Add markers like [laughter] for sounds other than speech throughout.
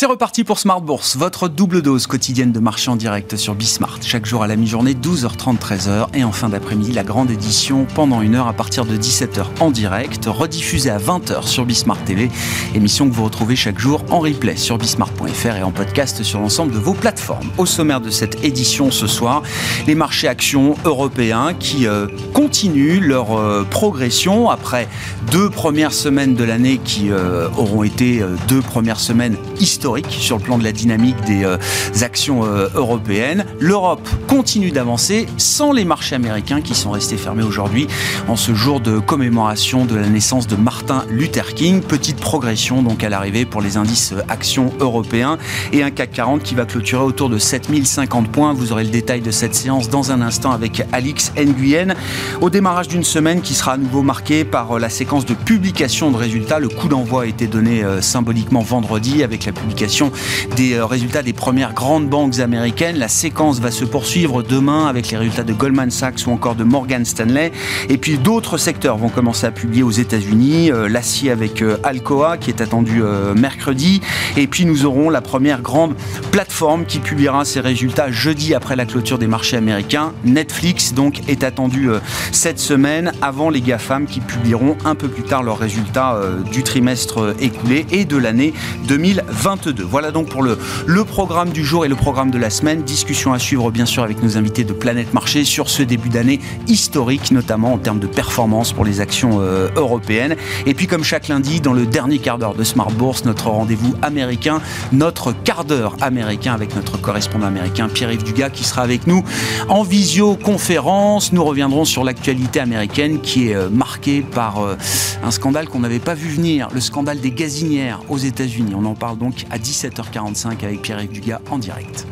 C'est reparti pour Smart Bourse, votre double dose quotidienne de marché en direct sur Bismart. Chaque jour à la mi-journée, 12h30, 13h. Et en fin d'après-midi, la grande édition pendant une heure à partir de 17h en direct, rediffusée à 20h sur Bismart TV. Émission que vous retrouvez chaque jour en replay sur bismart.fr et en podcast sur l'ensemble de vos plateformes. Au sommaire de cette édition ce soir, les marchés actions européens qui euh, continuent leur euh, progression après deux premières semaines de l'année qui euh, auront été deux premières semaines historiques sur le plan de la dynamique des euh, actions euh, européennes. L'Europe continue d'avancer sans les marchés américains qui sont restés fermés aujourd'hui en ce jour de commémoration de la naissance de Martin Luther King. Petite progression donc à l'arrivée pour les indices euh, actions européens et un CAC 40 qui va clôturer autour de 7050 points. Vous aurez le détail de cette séance dans un instant avec Alix Nguyen. Au démarrage d'une semaine qui sera à nouveau marquée par la séquence de publication de résultats. Le coup d'envoi a été donné symboliquement vendredi avec la publication des euh, résultats des premières grandes banques américaines. La séquence va se poursuivre demain avec les résultats de Goldman Sachs ou encore de Morgan Stanley. Et puis d'autres secteurs vont commencer à publier aux États-Unis. Euh, l'acier avec euh, Alcoa qui est attendu mercredi. Et puis nous aurons la première grande plateforme qui publiera ses résultats jeudi après la clôture des marchés américains. Netflix donc est attendu cette semaine avant les GAFAM qui publieront un peu plus tard leurs résultats du trimestre écoulé et de l'année 2022. Voilà donc pour le, programme du jour et le programme de la semaine. Discussion à suivre bien sûr avec nos invités de Planète Marché sur ce début d'année historique, notamment en termes de performance pour les actions euh, européennes. Et puis comme chaque lundi, dans le dernier quart d'heure de Smart Bourse, notre rendez-vous américain, notre quart d'heure américain avec notre correspondant américain Pierre-Yves Dugas qui sera avec nous en visioconférence. Nous reviendrons sur l'actualité américaine qui est euh, marquée par euh, un scandale qu'on n'avait pas vu venir, le scandale des gazinières aux États-Unis. On en parle donc à 17h45 avec Pierre-Yves Dugas en direct.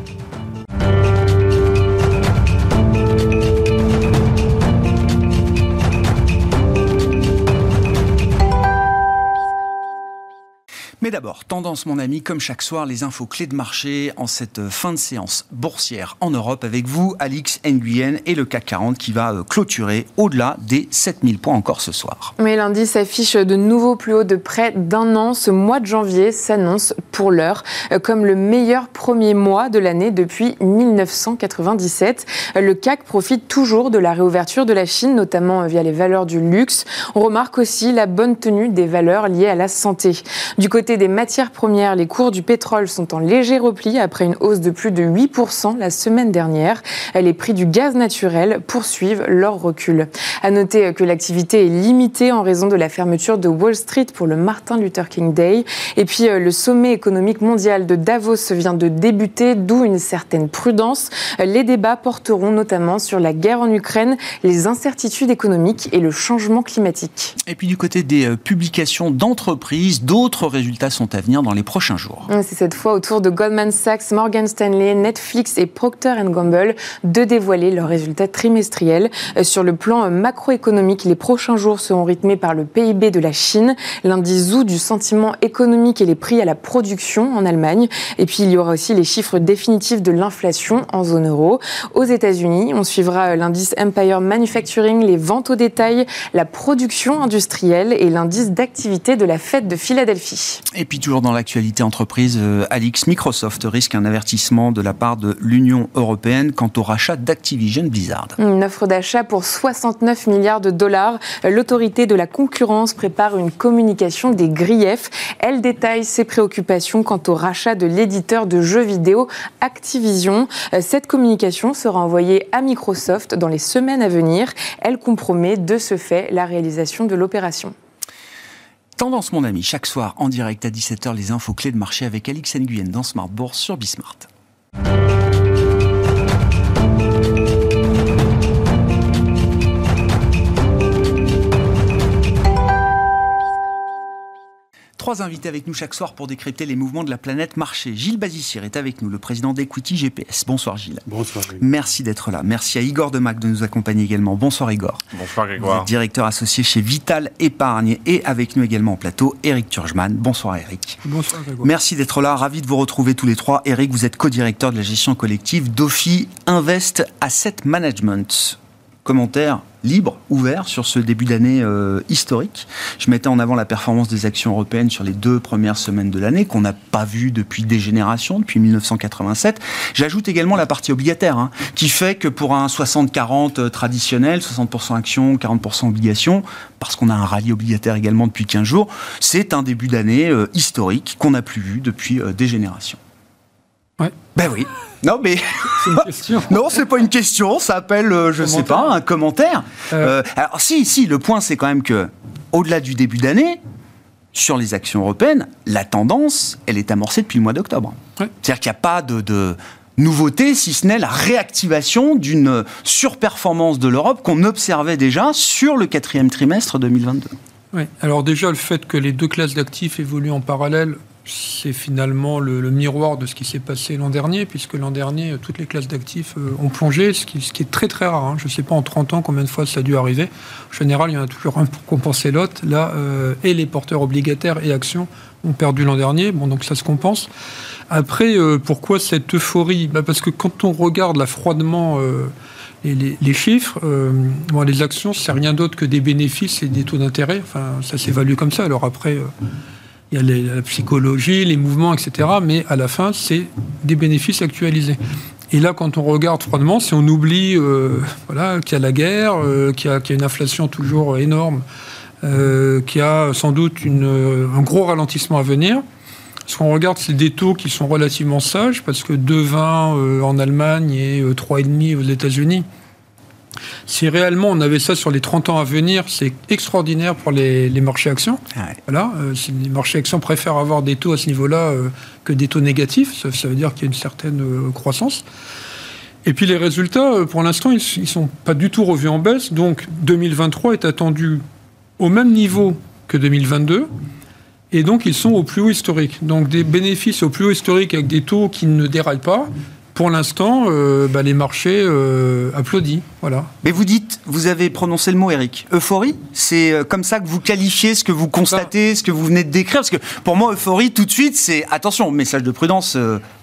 Mais d'abord, tendance mon ami, comme chaque soir, les infos clés de marché en cette fin de séance boursière en Europe avec vous, Alix Nguyen et le CAC 40 qui va euh, clôturer au-delà des 7000 points encore ce soir. Mais l'indice affiche de nouveaux plus hauts de près d'un an. Ce mois de janvier s'annonce pour l'heure euh, comme le meilleur premier mois de l'année depuis 1997. Euh, le CAC profite toujours de la réouverture de la Chine, notamment via les valeurs du luxe. On remarque aussi la bonne tenue des valeurs liées à la santé. Du côté des matières premières, les cours du pétrole sont en léger repli après une hausse de plus de 8% la semaine dernière. Les prix du gaz naturel poursuivent leur recul. À noter que l'activité est limitée en raison de la fermeture de Wall Street pour le Martin Luther King Day. Et puis euh, le sommet économique mondial de Davos vient de débuter, d'où une certaine prudence. Les débats porteront notamment sur la guerre en Ukraine, les incertitudes économiques et le changement climatique. Et puis du côté des euh, publications d'entreprises, d'autres résultats sont à venir dans les prochains jours. C'est cette fois au tour de Goldman Sachs, Morgan Stanley, Netflix et Procter Gamble de dévoiler leurs résultats trimestriels. Euh, sur le plan euh, macroéconomique, les prochains jours seront rythmés par le PIB de la Chine, l'indice ZOO du sentiment économique et les prix à la production en Allemagne. Et puis il y aura aussi les chiffres définitifs de l'inflation en zone euro. Aux États-Unis, on suivra euh, l'indice Empire Manufacturing, les ventes au détail, la production industrielle et l'indice d'activité de la fête de Philadelphie. Et puis toujours dans l'actualité entreprise, euh, Alix, Microsoft risque un avertissement de la part de l'Union européenne quant au rachat d'Activision Blizzard. Une offre d'achat pour 69 milliards de dollars. L'autorité de la concurrence prépare une communication des griefs. Elle détaille ses préoccupations quant au rachat de l'éditeur de jeux vidéo Activision. Cette communication sera envoyée à Microsoft dans les semaines à venir. Elle compromet de ce fait la réalisation de l'opération. Tendance mon ami, chaque soir en direct à 17h les infos clés de marché avec Alix Nguyen dans Smart Bourse sur Bismart. Trois invités avec nous chaque soir pour décrypter les mouvements de la planète marché. Gilles Bazissir est avec nous, le président d'Equity GPS. Bonsoir Gilles. Bonsoir. Merci d'être là. Merci à Igor Demac de nous accompagner également. Bonsoir Igor. Bonsoir Grégoire. Vous êtes directeur associé chez Vital Épargne et avec nous également en plateau Eric Turgeman. Bonsoir Eric. Bonsoir Grégoire. Merci d'être là. Ravi de vous retrouver tous les trois. Eric, vous êtes co-directeur de la gestion collective d'Ofi Invest Asset Management. Commentaire libre, ouvert sur ce début d'année euh, historique. Je mettais en avant la performance des actions européennes sur les deux premières semaines de l'année, qu'on n'a pas vu depuis des générations, depuis 1987. J'ajoute également la partie obligataire, hein, qui fait que pour un 60-40 euh, traditionnel, 60% actions, 40% obligations, parce qu'on a un rallye obligataire également depuis 15 jours, c'est un début d'année euh, historique qu'on n'a plus vu depuis des générations. Ben oui. Non, mais. C'est une question. [laughs] non, c'est pas une question, ça appelle, euh, je sais pas, un commentaire. Euh. Euh, alors, si, si, le point, c'est quand même que, au-delà du début d'année, sur les actions européennes, la tendance, elle est amorcée depuis le mois d'octobre. C'est-à-dire qu'il n'y a pas de, de nouveauté, si ce n'est la réactivation d'une surperformance de l'Europe qu'on observait déjà sur le quatrième trimestre 2022. Oui. Alors déjà, le fait que les deux classes d'actifs évoluent en parallèle, c'est finalement le, miroir de ce qui s'est passé l'an dernier, puisque l'an dernier, toutes les classes d'actifs euh, ont plongé, ce qui, est très très rare. hein. Je ne sais pas en 30 ans combien de fois ça a dû arriver. En général, il y en a toujours un pour compenser l'autre. Là, euh, et les porteurs obligataires et actions ont perdu l'an dernier. Bon, donc ça se compense. Après, euh, pourquoi cette euphorie? Bah Parce que quand on regarde là froidement euh, les, chiffres, euh, les actions, c'est rien d'autre que des bénéfices et des taux d'intérêt. Enfin, ça s'évalue comme ça. Alors après, euh, il y a la psychologie, les mouvements, etc. Mais à la fin, c'est des bénéfices actualisés. Et là, quand on regarde froidement, si on oublie euh, voilà, qu'il y a la guerre, euh, qu'il y, a une inflation toujours énorme, euh, qu'il y a sans doute un gros ralentissement à venir, ce qu'on regarde, c'est des taux qui sont relativement sages, parce que 2,20 euh, en Allemagne et euh, 3,5 aux États-Unis. Si réellement on avait ça sur les 30 ans à venir, c'est extraordinaire pour les, les marchés actions. Ouais. Voilà, euh, si les marchés actions préfèrent avoir des taux à ce niveau-là euh, que des taux négatifs. Ça, ça veut dire qu'il y a une certaine euh, croissance. Et puis les résultats, pour l'instant, ils ne sont pas du tout revus en baisse. Donc 2023 est attendu au même niveau que 2022. Et donc ils sont au plus haut historique. Donc des bénéfices au plus haut historique avec des taux qui ne déraillent pas. Pour l'instant, euh, bah, les marchés euh, applaudissent. Voilà. Mais vous dites, vous avez prononcé le mot, Eric. Euphorie C'est euh, comme ça que vous qualifiez ce que vous constatez, ce que vous venez de décrire Parce que pour moi, euphorie, tout de suite, c'est attention, message de prudence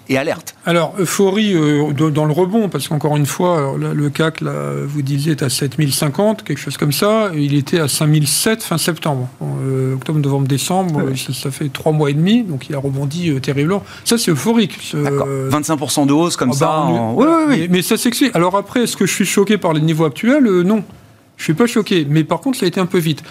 et alerte. Alors, euphorie euh, de- dans le rebond, parce qu'encore une fois, alors là, le CAC, là, vous disiez, est à 7050, quelque chose comme ça. Il était à 5007 fin septembre. Bon, euh, octobre, novembre, décembre, ça, ça fait trois mois et demi, donc il a rebondi euh, terriblement. Ça, c'est euphorique. ce- D'accord. 25% de hausse comme ah ça. bah, en- Oui, oui, oui. Mais, mais ça s'explique. Alors après, est-ce que je suis choqué par les niveaux actuels? Non. Je suis pas choqué. Mais par contre, ça a été un peu vite.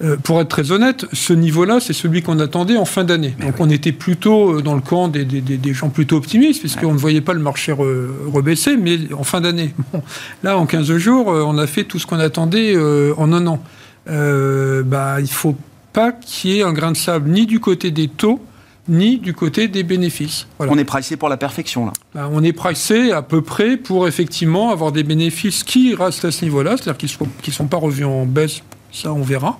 Euh, pour être très honnête, ce niveau-là, c'est celui qu'on attendait en fin d'année. Donc on était plutôt euh, dans le camp des, des- des- des gens plutôt optimistes, puisqu'on ne voyait pas le marché re- rebaisser, mais en fin d'année. [laughs] Bon, là, en 15 jours, euh, on a fait tout ce qu'on attendait euh, en un an. Euh, bah, il faut pas qu'il y ait un grain de sable ni du côté des taux, ni du côté des bénéfices. Voilà. On est pricé pour la perfection, là. Ben, On est pricé à peu près pour effectivement avoir des bénéfices qui restent à ce niveau-là, c'est-à-dire qu'ils ne sont pas revus en baisse, ça on verra.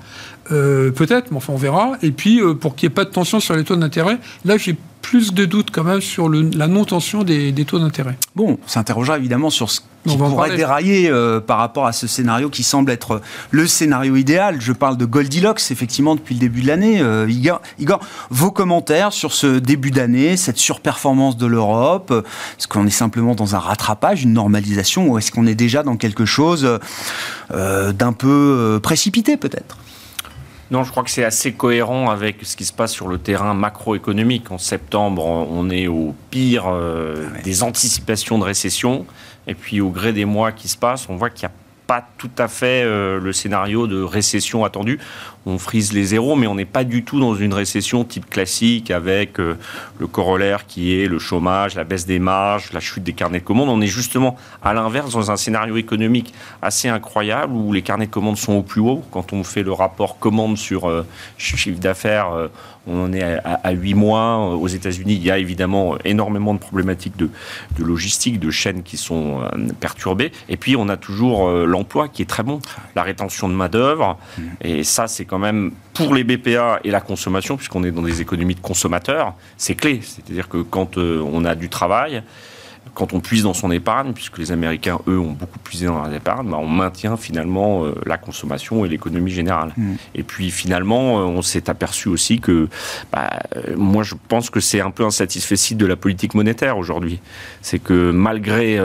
Euh, Peut-être, mais enfin on verra. Et puis euh, pour qu'il n'y ait pas de tension sur les taux d'intérêt, là j'ai plus de doutes quand même sur le- la non-tension des, des taux d'intérêt. Bon, on s'interrogera évidemment sur ce qui pourrait dérailler euh, par rapport à ce scénario qui semble être le scénario idéal. Je parle de Goldilocks, effectivement, depuis le début de l'année. Euh, Igor, Igor, vos commentaires sur ce début d'année, cette surperformance de l'Europe Est-ce qu'on est simplement dans un rattrapage, une normalisation, ou est-ce qu'on est déjà dans quelque chose euh, d'un peu précipité, peut-être? Non, je crois que c'est assez cohérent avec ce qui se passe sur le terrain macroéconomique. En septembre, on est au pire euh, des anticipations de récession. Et puis, au gré des mois qui se passent, on voit qu'il n'y a pas tout à fait euh, le scénario de récession attendu. On frise les zéros, mais on n'est pas du tout dans une récession type classique avec euh, le corollaire qui est le chômage, la baisse des marges, la chute des carnets de commandes. On est justement à l'inverse dans un scénario économique assez incroyable où les carnets de commandes sont au plus haut. Quand on fait le rapport commande sur euh, chiffre d'affaires, on en est à, à 8 mois. Aux États-Unis, il y a évidemment énormément de problématiques de, de logistique, de chaînes qui sont perturbées. Et puis, on a toujours l'emploi qui est très bon, la rétention de main-d'œuvre. Mmh. Et ça, c'est quand même pour les BPA et la consommation, puisqu'on est dans des économies de consommateurs, c'est clé. C'est-à-dire que quand euh, on a du travail, quand on puise dans son épargne, puisque les Américains, eux, ont beaucoup puisé dans leur épargne, bah, on maintient finalement euh, la consommation et l'économie générale. Mmh. Et puis finalement, on s'est aperçu aussi que, bah, moi je pense que c'est un peu un satisfait de la politique monétaire aujourd'hui. C'est que malgré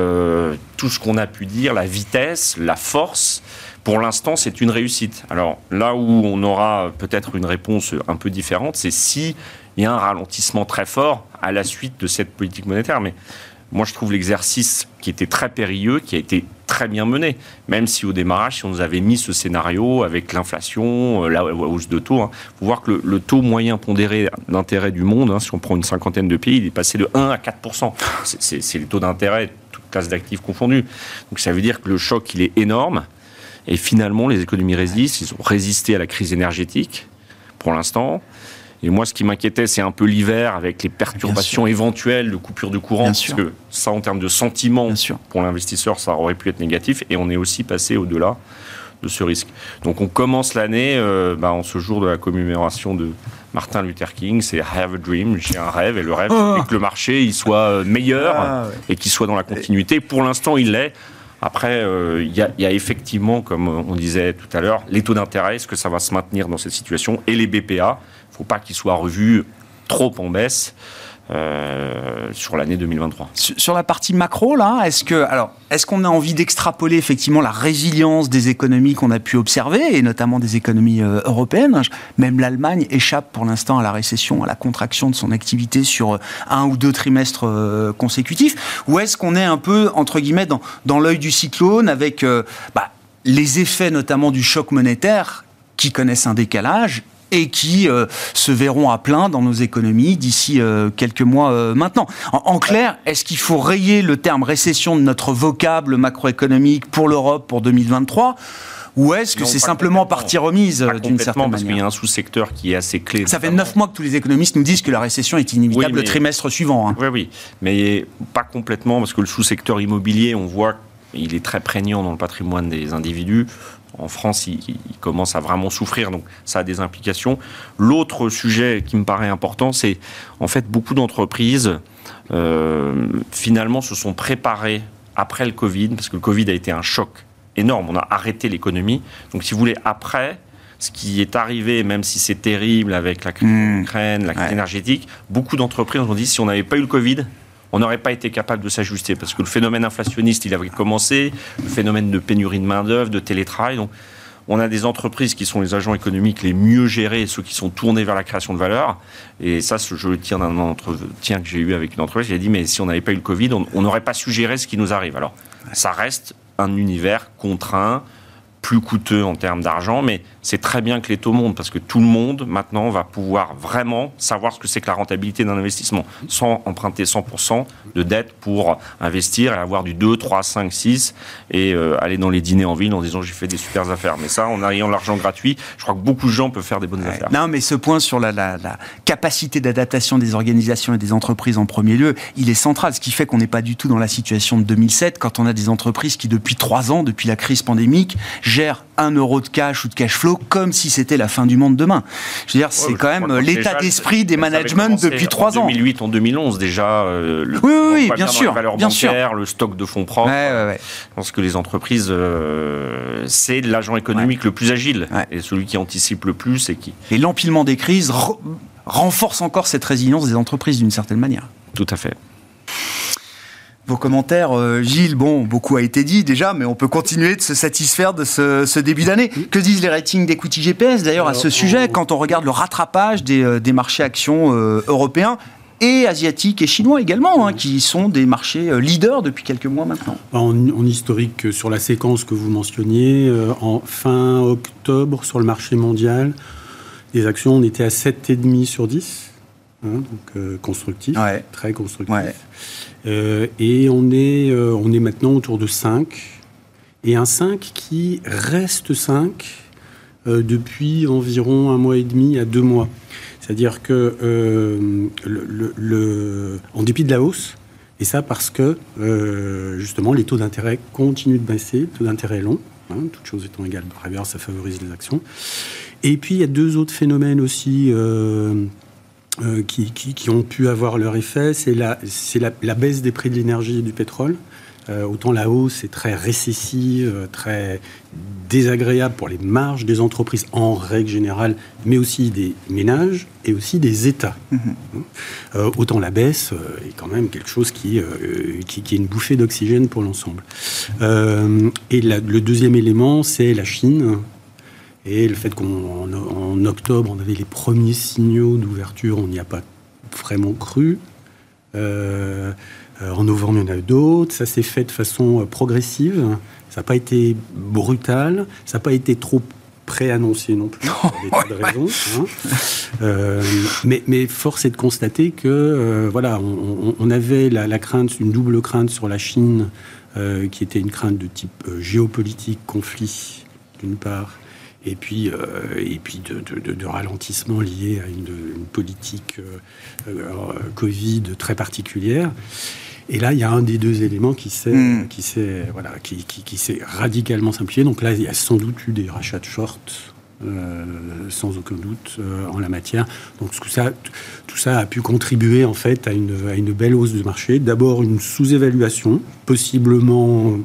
tout ce qu'on a pu dire, la vitesse, la force, pour l'instant, c'est une réussite. Alors là où on aura peut-être une réponse un peu différente, c'est si il y a un ralentissement très fort à la suite de cette politique monétaire. Mais moi, je trouve l'exercice qui était très périlleux, qui a été très bien mené. Même si au démarrage, si on nous avait mis ce scénario avec l'inflation, euh, la hausse de taux, hein, voir que le, taux moyen pondéré d'intérêt du monde, hein, si on prend une cinquantaine de pays, il est passé de 1 à 4% C'est les taux d'intérêt classe d'actifs confondus. Donc ça veut dire que le choc, il est énorme. Et finalement, les économies résistent. Ils ont résisté à la crise énergétique, pour l'instant. Et moi, ce qui m'inquiétait, c'est un peu l'hiver avec les perturbations éventuelles de coupure de courant, parce que ça, en termes de sentiment, pour l'investisseur, ça aurait pu être négatif. Et on est aussi passé au-delà de ce risque. Donc on commence l'année euh, bah, en ce jour de la commémoration de Martin Luther King, c'est I have a dream, j'ai un rêve, et le rêve, oh. c'est que le marché il soit euh, meilleur ah, et qu'il soit dans la continuité. Pour l'instant, il l'est. Après, euh, il y, y, a effectivement, comme on disait tout à l'heure, les taux d'intérêt, est-ce que ça va se maintenir dans cette situation Et les BPA, faut pas qu'ils soient revus trop en baisse. Euh, sur l'année 2023. Sur la partie macro, là, est-ce que, alors, est-ce qu'on a envie d'extrapoler effectivement la résilience des économies qu'on a pu observer, et notamment des économies euh, européennes? Même l'Allemagne échappe pour l'instant à la récession, à la contraction de son activité sur euh, un ou deux trimestres consécutifs. Ou est-ce qu'on est un peu, entre guillemets, dans, dans l'œil du cyclone avec bah, les effets notamment du choc monétaire qui connaissent un décalage et qui euh, se verront à plein dans nos économies d'ici euh, quelques mois euh, maintenant. En, clair, est-ce qu'il faut rayer le terme récession de notre vocable macroéconomique pour l'Europe pour 2023 ou est-ce que c'est simplement partie remise d'une certaine manière Parce qu'il y a un sous-secteur qui est assez clé. Ça fait neuf mois que tous les économistes nous disent que la récession est inévitable le trimestre suivant. Hein. Oui, oui, mais pas complètement, parce que le sous-secteur immobilier, on voit il est très prégnant dans le patrimoine des individus en France, il, commence à vraiment souffrir, donc ça a des implications. L'autre sujet qui me paraît important, c'est en fait beaucoup d'entreprises euh, finalement se sont préparées après le Covid, parce que le Covid a été un choc énorme, on a arrêté l'économie. Donc si vous voulez, après, ce qui est arrivé, même si c'est terrible avec la crise mmh. Ukraine, la crise énergétique, beaucoup d'entreprises ont dit si on n'avait pas eu le Covid, on n'aurait pas été capable de s'ajuster parce que le phénomène inflationniste, il avait commencé, le phénomène de pénurie de main-d'œuvre, de télétravail. Donc, on a des entreprises qui sont les agents économiques les mieux gérés, ceux qui sont tournés vers la création de valeur. Et ça, je le tiens d'un entretien que j'ai eu avec une entreprise. J'ai dit, mais si on n'avait pas eu le Covid, on n'aurait pas su gérer ce qui nous arrive. Alors, ça reste un univers contraint, plus coûteux en termes d'argent, mais c'est très bien que les taux montent parce que tout le monde maintenant va pouvoir vraiment savoir ce que c'est que la rentabilité d'un investissement sans emprunter 100% de dette pour investir et avoir du 2, 3, 5, 6 et euh, aller dans les dîners en ville en disant j'ai fait des super affaires. Mais ça, en ayant l'argent gratuit, je crois que beaucoup de gens peuvent faire des bonnes affaires. Non, mais ce point sur la, la, la capacité d'adaptation des organisations et des entreprises en premier lieu, il est central. Ce qui fait qu'on n'est pas du tout dans la situation de 2007 quand on a des entreprises qui depuis trois ans, depuis la crise pandémique, gère un euro de cash ou de cash flow comme si c'était la fin du monde demain. Je veux dire, c'est quand même l'état d'esprit des managements depuis trois ans. En 2008, en 2011 déjà. Euh, le, oui, oui, bien sûr. bien sûr. le stock de fonds propres. Ouais, Je pense que les entreprises, euh, c'est l'agent économique le plus agile et celui qui anticipe le plus et qui. Et l'empilement des crises renforce encore cette résilience des entreprises d'une certaine manière. Tout à fait vos commentaires. Euh, Gilles, bon, beaucoup a été dit déjà, mais on peut continuer de se satisfaire de ce, début d'année. Que disent les ratings d'equity GPS d'ailleurs à ce sujet quand on regarde le rattrapage des, euh, marchés actions euh, européens et asiatiques et chinois également, hein, qui sont des marchés leaders depuis quelques mois maintenant. En, historique, sur la séquence que vous mentionniez, en fin octobre, sur le marché mondial, les actions, on était à 7,5 sur 10. Hein, donc constructif, très constructif. Euh, et on est, euh, on est maintenant autour de 5. Et un 5 qui reste 5 euh, depuis environ un mois et demi à deux mois. C'est-à-dire que, le, en dépit de la hausse, et ça parce que, justement, les taux d'intérêt continuent de baisser, taux d'intérêt long, Hein, toutes choses étant égales par ailleurs, ça favorise les actions. Et puis il y a deux autres phénomènes aussi euh, euh, qui, qui, ont pu avoir leur effet. C'est la, la, la, baisse des prix de l'énergie et du pétrole. Euh, autant la hausse est très récessive, très désagréable pour les marges des entreprises en règle générale, mais aussi des ménages et aussi des États. Euh, autant la baisse euh, est quand même quelque chose qui, euh, qui, qui, est une bouffée d'oxygène pour l'ensemble. et le deuxième élément, c'est la Chine. Et le fait qu'en en octobre, on avait les premiers signaux d'ouverture, on n'y a pas vraiment cru. en novembre, il y en a eu d'autres. Ça s'est fait de façon progressive. Ça n'a pas été brutal, ça n'a pas été trop préannoncé non plus, [laughs] pour des tas de raisons. Hein. Euh, mais, mais, force est de constater que euh, voilà, on, avait la, crainte, une double crainte sur la Chine, euh, qui était une crainte de type géopolitique, conflit, d'une part, et puis, et puis de, ralentissement lié à une, une politique Covid très particulière. Et là, il y a un des deux éléments qui s'est hmm. qui voilà, qui, qui, s'est radicalement simplifié. Donc là, il y a sans doute eu des rachats de short. Euh, sans aucun doute euh, en la matière. Donc tout ça, tout ça a pu contribuer en fait à une, à une belle hausse du marché. D'abord une sous-évaluation, possiblement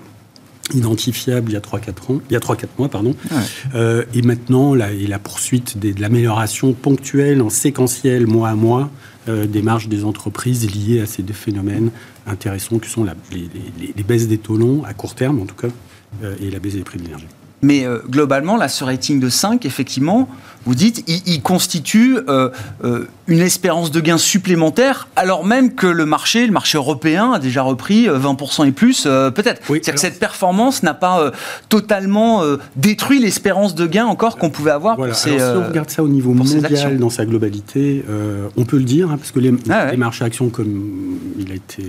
identifiable il y a 3-4 ans, il y a 3-4 mois, pardon. Euh, et maintenant, la, et la poursuite de l'amélioration ponctuelle en séquentiel mois à mois des marges des entreprises liées à ces deux phénomènes intéressants que sont la, les, les, les, baisses des taux longs, à court terme en tout cas, euh, et la baisse des prix de l'énergie. Mais euh, globalement, là, ce rating de 5, effectivement, vous dites, il, constitue euh, euh, une espérance de gain supplémentaire, alors même que le marché, le marché européen, a déjà repris 20% et plus, peut-être. C'est-à-dire que cette performance n'a pas totalement détruit l'espérance de gain encore qu'on pouvait avoir. Voilà. si on regarde ça au niveau mondial dans sa globalité, on peut le dire, hein, parce que les, ah les, marchés actions, comme il a été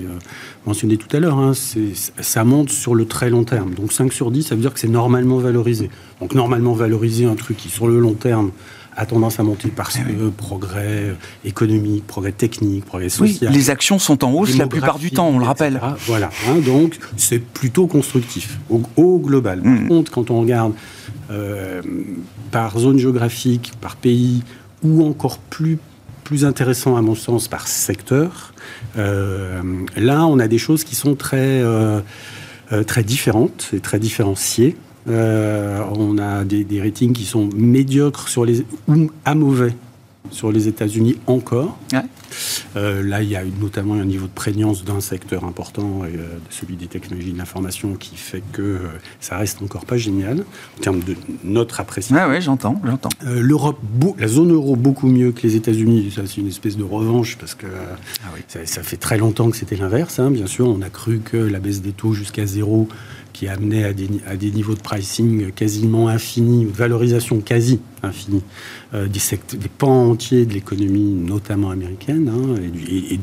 mentionné tout à l'heure, hein, ça monte sur le très long terme. Donc 5 sur 10, ça veut dire que c'est normalement valorisé. Donc normalement valorisé un truc qui, sur le long terme, a tendance à monter parce eh que progrès économique, progrès technique, progrès social. Oui, les actions sont en hausse la plupart du temps, on le rappelle. Voilà, hein, donc c'est plutôt constructif au, global. Par hmm. contre, quand on regarde euh, par zone géographique, par pays, ou encore plus plus intéressant à mon sens par secteur, euh, là on a des choses qui sont très, euh, très différentes et très différenciées. Euh, on a des, ratings qui sont médiocres sur les, ou à mauvais sur les États-Unis encore. Euh, là, il y a notamment un niveau de prégnance d'un secteur important, euh, celui des technologies de l'information, qui fait que ça reste encore pas génial en termes de notre appréciation. Oui, j'entends, j'entends. L'Europe, la zone euro beaucoup mieux que les États-Unis. Ça, c'est une espèce de revanche parce que ah ça, fait très longtemps que c'était l'inverse. Hein. Bien sûr, on a cru que la baisse des taux jusqu'à zéro qui amenait à des, à des niveaux de pricing quasiment infinis, valorisation quasi infinie, euh, des, pans entiers de l'économie, notamment américaine, hein, et,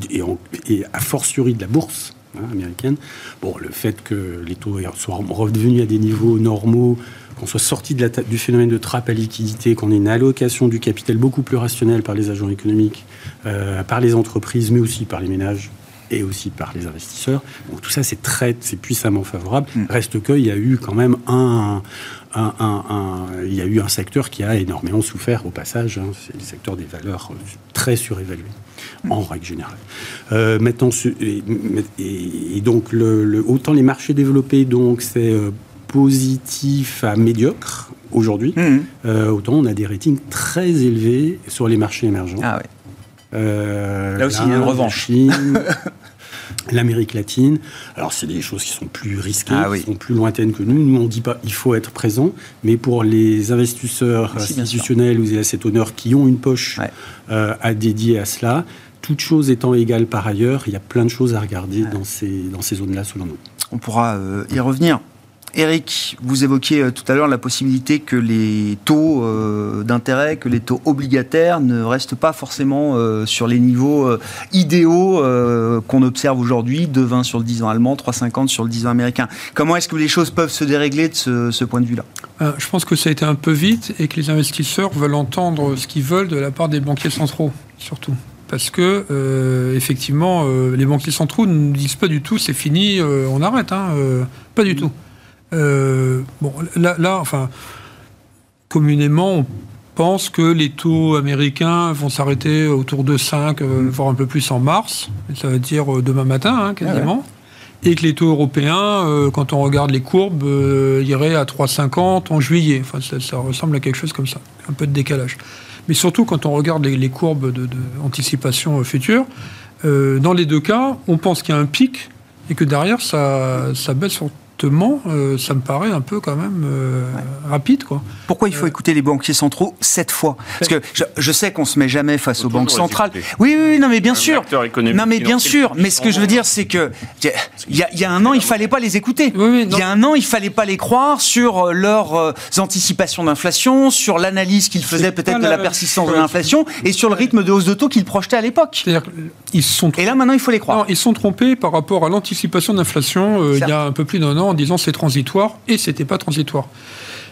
et, a fortiori de la bourse hein, américaine. Bon, le fait que les taux soient revenus à des niveaux normaux, qu'on soit sorti de du phénomène de trappe à liquidité, qu'on ait une allocation du capital beaucoup plus rationnelle par les agents économiques, euh, par les entreprises, mais aussi par les ménages, et aussi par les investisseurs. Donc tout ça, c'est très, c'est puissamment favorable. Mm. Reste qu'il y a eu quand même un, un, un, il y a eu un secteur qui a énormément souffert au passage. Hein. c'est le secteur des valeurs très surévaluées mm. en règle générale. Euh, maintenant, et, et, donc le, autant les marchés développés, donc c'est euh, positif à médiocre aujourd'hui, mm. euh, autant on a des ratings très élevés sur les marchés émergents. Ah ouais. Euh, là aussi, il y a une revanche. [laughs] L'Amérique latine. Alors, c'est des choses qui sont plus risquées, ah qui sont plus lointaines que nous. Nous, on ne dit pas il faut être présent, mais pour les investisseurs institutionnels ou les asset owners qui ont une poche euh, à dédier à cela, toutes choses étant égales par ailleurs, il y a plein de choses à regarder dans ces, dans ces zones-là, selon nous. On pourra euh, y revenir. Eric, vous évoquiez euh, tout à l'heure la possibilité que les taux euh, d'intérêt, que les taux obligataires ne restent pas forcément euh, sur les niveaux idéaux qu'on observe aujourd'hui, 2,20 sur le 10 ans allemand, 3,50 sur le 10 ans américain. Comment est-ce que les choses peuvent se dérégler de ce, point de vue-là? Je pense que ça a été un peu vite et que les investisseurs veulent entendre ce qu'ils veulent de la part des banquiers centraux, surtout parce que effectivement, les banquiers centraux ne disent pas du tout c'est fini, on arrête, hein, pas du tout. Euh, bon, là, là, enfin, communément, on pense que les taux américains vont s'arrêter autour de 5, euh, voire un peu plus en mars. Ça veut dire euh, demain matin, hein, quasiment. Et que les taux européens, euh, quand on regarde les courbes, euh, iraient à 3,50 en juillet. Enfin, ça, ça ressemble à quelque chose comme ça. Un peu de décalage. Mais surtout, quand on regarde les, les courbes de, de anticipation euh, future, euh, dans les deux cas, on pense qu'il y a un pic et que derrière, ça, ça baisse Euh, ça me paraît un peu quand même euh, rapide, quoi. Pourquoi il faut écouter les banquiers centraux cette fois? Parce que je, je sais qu'on se met jamais face aux banques centrales. Oui, oui, oui, non, mais bien Un sûr. Non, mais bien sûr. Mais ce que je veux dire, c'est que il y, a- il y a un an, il fallait pas les écouter. Oui, oui, il y a un an, il fallait pas les croire sur euh, leurs euh, anticipations d'inflation, sur l'analyse qu'ils faisaient peut-être de la persistance de l'inflation et sur le rythme de hausse de taux qu'ils projetaient à l'époque. C'est-à-dire qu'ils se sont Et là, maintenant, il faut les croire. Non, ils sont trompés par rapport à l'anticipation d'inflation euh, il y a un peu plus d'un an en disant c'est transitoire et c'était pas transitoire.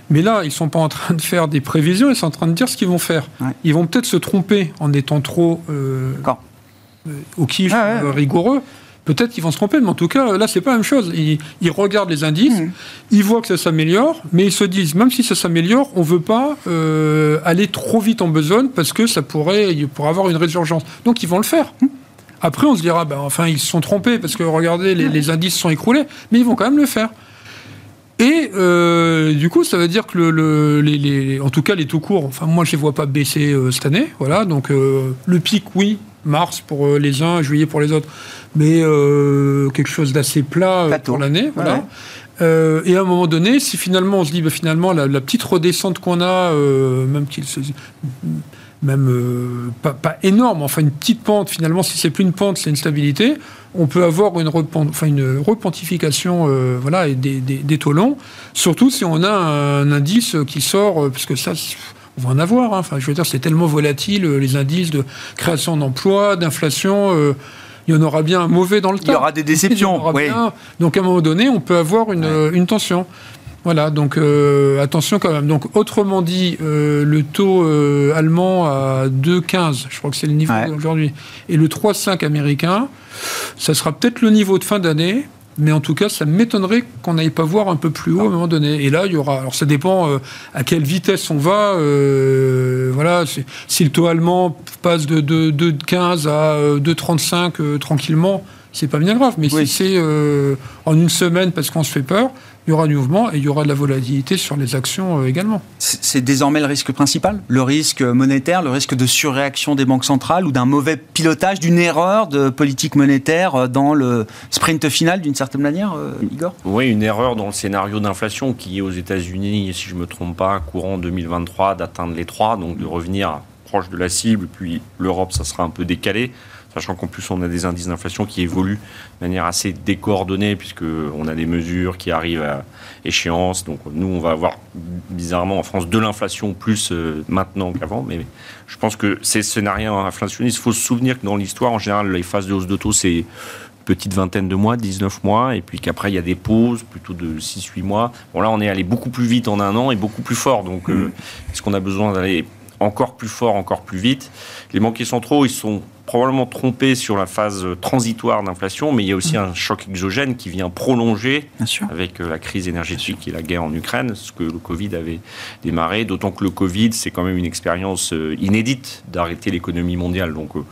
Mais là, ils sont pas en train de faire des prévisions, ils sont en train de dire ce qu'ils vont faire. Ouais. Ils vont peut-être se tromper en étant trop euh, euh, au kiff, Ah ouais. rigoureux. Peut-être qu'ils vont se tromper, mais en tout cas, là, c'est pas la même chose. Ils, ils regardent les indices, Mhm. ils voient que ça s'améliore, mais ils se disent, même si ça s'améliore, on veut pas euh, aller trop vite en besogne parce que ça pourrait, il pourrait avoir une résurgence. Donc, ils vont le faire. Après, on se dira, ben, enfin, ils se sont trompés parce que regardez, les, les indices sont écroulés, mais ils vont quand même le faire. Et euh, du coup, ça veut dire que le, le- les, les- en tout cas les taux courts, enfin moi je les vois pas baisser euh, cette année, voilà. Donc euh, le pic, oui, mars pour les uns, juillet pour les autres, mais quelque chose d'assez plat pour l'année, voilà. Ouais. Et à un moment donné, si finalement on se dit, bah, finalement la, la petite redescente qu'on a, même qu'il se même euh, pas, pas énorme, enfin une petite pente, finalement, si c'est plus une pente, c'est une stabilité, on peut avoir une, repent- enfin, une repentification euh, voilà, et des, des, des taux longs, surtout si on a un indice qui sort, euh, parce que ça, on va en avoir, hein. enfin, je veux dire, c'est tellement volatile, les indices de création d'emplois, d'inflation, euh, il y en aura bien un mauvais dans le temps. Il y aura des déceptions, [laughs] aura oui. bien. Donc à un moment donné, on peut avoir une, une tension. Voilà, donc euh, attention quand même. Donc autrement dit, euh, le taux euh, allemand à 2,15, je crois que c'est le niveau Ouais. d'aujourd'hui, et le 3,5 américain, ça sera peut-être le niveau de fin d'année, mais en tout cas, ça m'étonnerait qu'on n'aille pas voir un peu plus haut à un moment donné. Et là, il y aura. Alors ça dépend euh, à quelle vitesse on va. euh, voilà, si, le taux allemand passe de 2,15 à euh, 2,35 euh, tranquillement, c'est pas bien grave. Mais Oui. si c'est euh, en une semaine parce qu'on se fait peur, il y aura du mouvement et il y aura de la volatilité sur les actions euh, également. C'est désormais le risque principal? Le risque monétaire, le risque de surréaction des banques centrales ou d'un mauvais pilotage, d'une erreur de politique monétaire euh, dans le sprint final d'une certaine manière, euh, Igor? Oui, une erreur dans le scénario d'inflation qui est aux États-Unis, si je ne me trompe pas, courant 2023, d'atteindre les 3, donc de revenir proche de la cible. Puis l'Europe, ça sera un peu décalé, sachant qu'en plus, on a des indices d'inflation qui évoluent de manière assez décoordonnée, puisqu'on a des mesures qui arrivent à échéance. Donc nous, on va avoir bizarrement en France de l'inflation plus euh, maintenant qu'avant. Mais je pense que ces scénarios inflationnistes, il faut se souvenir que dans l'histoire, en général, les phases de hausse de taux, c'est petite vingtaine de mois, 19 mois, et puis qu'après il y a des pauses, plutôt de 6-8 mois. Bon là on est allé beaucoup plus vite en un an et beaucoup plus fort, donc euh, est-ce qu'on a besoin d'aller encore plus fort, encore plus vite. Les banquiers centraux, ils sont probablement trompés sur la phase transitoire d'inflation, mais il y a aussi un choc exogène qui vient prolonger avec euh, la crise énergétique et la guerre en Ukraine, ce que le Covid avait démarré, d'autant que le Covid, c'est quand même une expérience euh, inédite d'arrêter l'économie mondiale. Donc, euh,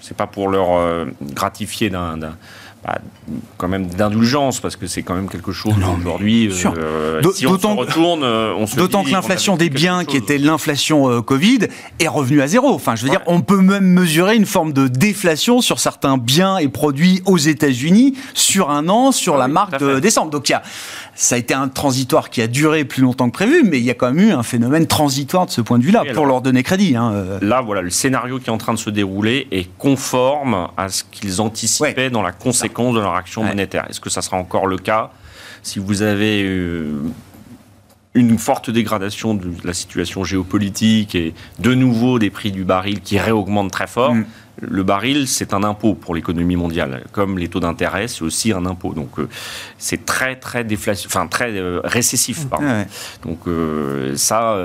c'est pas pour leur euh, gratifier d'un- bah, quand même d'indulgence, parce que c'est quand même quelque chose aujourd'hui. euh, D'au- si on se retourne, euh, on se D'autant que l'inflation des biens, qui était l'inflation euh, Covid, est revenue à zéro. Enfin, je veux Ouais. dire, on peut même mesurer une forme de déflation sur certains biens et produits aux États-Unis sur un an, sur Ah la oui, marque de décembre. Donc, il y a, ça a été un transitoire qui a duré plus longtemps que prévu, mais il y a quand même eu un phénomène transitoire de ce point de vue-là, Oui, pour leur donner crédit. hein, euh. Là, voilà, le scénario qui est en train de se dérouler est conforme à ce qu'ils anticipaient dans la conséquence de leur action Ouais. monétaire. Est-ce que ça sera encore le cas si vous avez euh, une forte dégradation de la situation géopolitique et de nouveau des prix du baril qui réaugmentent très fort Mm. Le baril, c'est un impôt pour l'économie mondiale, comme les taux d'intérêt, c'est aussi un impôt. Donc, euh, c'est très, très déflation, enfin très euh, récessif. pardon. Ouais, ouais. Donc ça,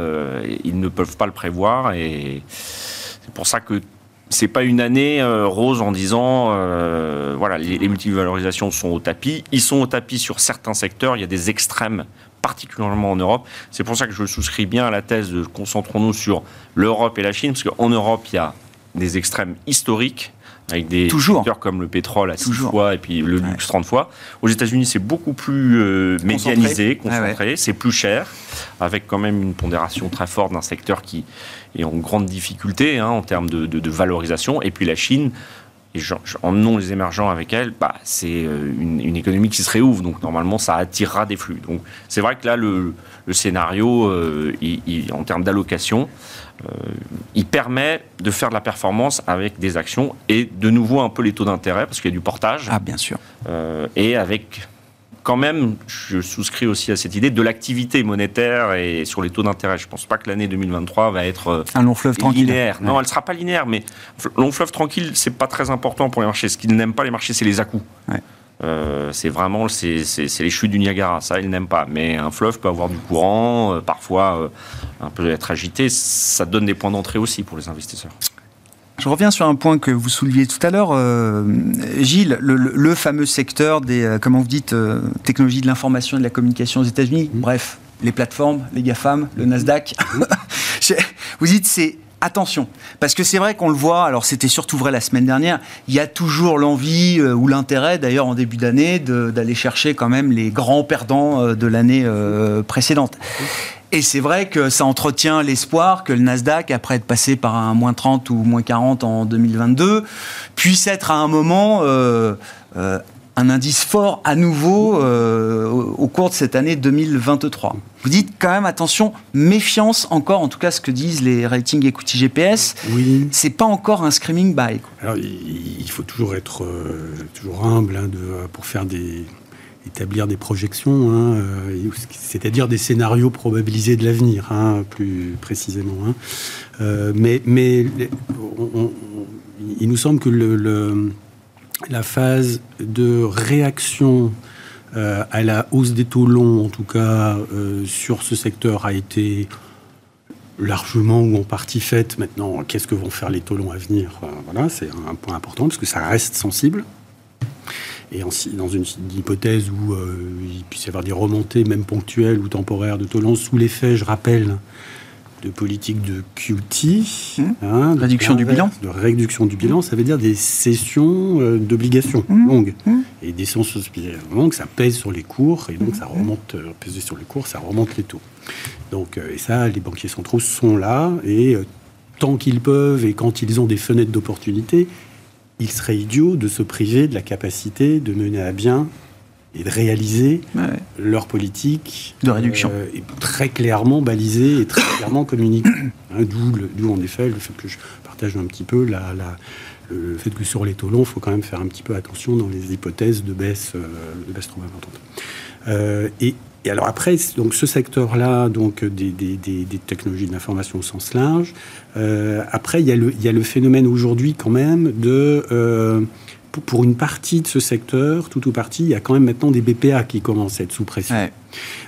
ils ne peuvent pas le prévoir et c'est pour ça que c'est pas une année euh, rose en disant euh, voilà les, les, multivalorisations sont au tapis. Ils sont au tapis sur certains secteurs. Il y a des extrêmes, particulièrement en Europe. C'est pour ça que je souscris bien à la thèse de concentrons-nous sur l'Europe et la Chine, parce qu'en Europe il y a des extrêmes historiques avec des Toujours. secteurs comme le pétrole à 6 Toujours. fois et puis le luxe Ouais. 30 fois. Aux États-Unis, c'est beaucoup plus euh, Concentré. médianisé, concentré, Ouais, c'est plus cher, avec quand même une pondération très forte d'un secteur qui est en grande difficulté hein, en termes de, de- de valorisation. Et puis la Chine, et emmenons les émergents avec elle, bah, c'est euh, une, une économie qui se réouvre, donc normalement ça attirera des flux. Donc c'est vrai que là, le, le scénario, euh, il- il- en termes d'allocation, euh, il permet de faire de la performance avec des actions et de nouveau un peu les taux d'intérêt, parce qu'il y a du portage, Ah, bien sûr. euh, et avec quand même, je souscris aussi à cette idée de l'activité monétaire et sur les taux d'intérêt. Je ne pense pas que l'année 2023 va être euh, Un long fleuve tranquille. linéaire. Non, Ouais. elle ne sera pas linéaire, mais long fleuve tranquille, c'est pas très important pour les marchés. Ce qu'ils n'aiment pas les marchés, c'est les à-coups. Ouais. Euh, c'est vraiment c'est, c'est- c'est les chutes du Niagara, ça ils n'aiment pas. Mais un fleuve peut avoir du courant, euh, parfois euh, un peu être agité, ça donne des points d'entrée aussi pour les investisseurs. Je reviens sur un point que vous souleviez tout à l'heure, euh, Gilles, le, le- le fameux secteur des, euh, comment vous dites, euh, technologies de l'information et de la communication aux États-Unis. Bref, les plateformes, les GAFAM, le Nasdaq. [laughs] Je- vous dites, c'est attention, parce que c'est vrai qu'on le voit. Alors c'était surtout vrai la semaine dernière. Il y a toujours l'envie euh, ou l'intérêt, d'ailleurs en début d'année, d'aller chercher quand même les grands perdants euh, de l'année euh, précédente. Et c'est vrai que ça entretient l'espoir que le Nasdaq, après être passé par un moins 30 ou moins 40 en 2022, puisse être à un moment euh, euh, un indice fort à nouveau euh, au cours de cette année 2023. Vous dites quand même attention, méfiance encore, en tout cas ce que disent les ratings equity GPS, Oui. c'est pas encore un screaming buy. Alors, il il faut toujours être euh, toujours humble hein, de, pour faire des établir des projections, hein, euh, c'est-à-dire des scénarios probabilisés de l'avenir, hein, plus précisément. hein. Euh, mais il nous semble que la phase de réaction euh, à la hausse des taux longs, en tout cas sur ce secteur, a été largement ou en partie faite. Maintenant, qu'est-ce que vont faire les taux longs à venir? Voilà, c'est un point important parce que ça reste sensible. Et en- dans une hypothèse où euh, il puisse y avoir des remontées, même ponctuelles ou temporaires, de taux longs, sous l'effet, je rappelle, de politique de QT, Mmh. hein, de Réduction du bilan. De réduction du bilan, ça veut dire des cessions euh, d'obligations Mmh. longues. Mmh. Et des cessions longues, ça pèse sur les cours, et donc ça remonte, euh, peser sur les cours, ça remonte les taux. Donc, euh, et ça, les banquiers centraux sont là, et euh, tant qu'ils peuvent, et quand ils ont des fenêtres d'opportunité, il serait idiot de se priver de la capacité de mener à bien et de réaliser Ouais. leur politique De réduction. euh, est très clairement balisée et très clairement communiquée. Hein, D'où, en effet le fait que je partage un petit peu la, la- le fait que sur les taux longs, il faut quand même faire un petit peu attention dans les hypothèses de baisse, euh, de baisse trop importante. Euh, et, et alors après, donc ce secteur-là, donc des, des- des- des technologies de l'information au sens large. euh, après, il y, a le, il y a le phénomène aujourd'hui quand même de euh, pour, une partie de ce secteur, tout ou partie, il y a quand même maintenant des BPA qui commencent à être sous pression. Ouais.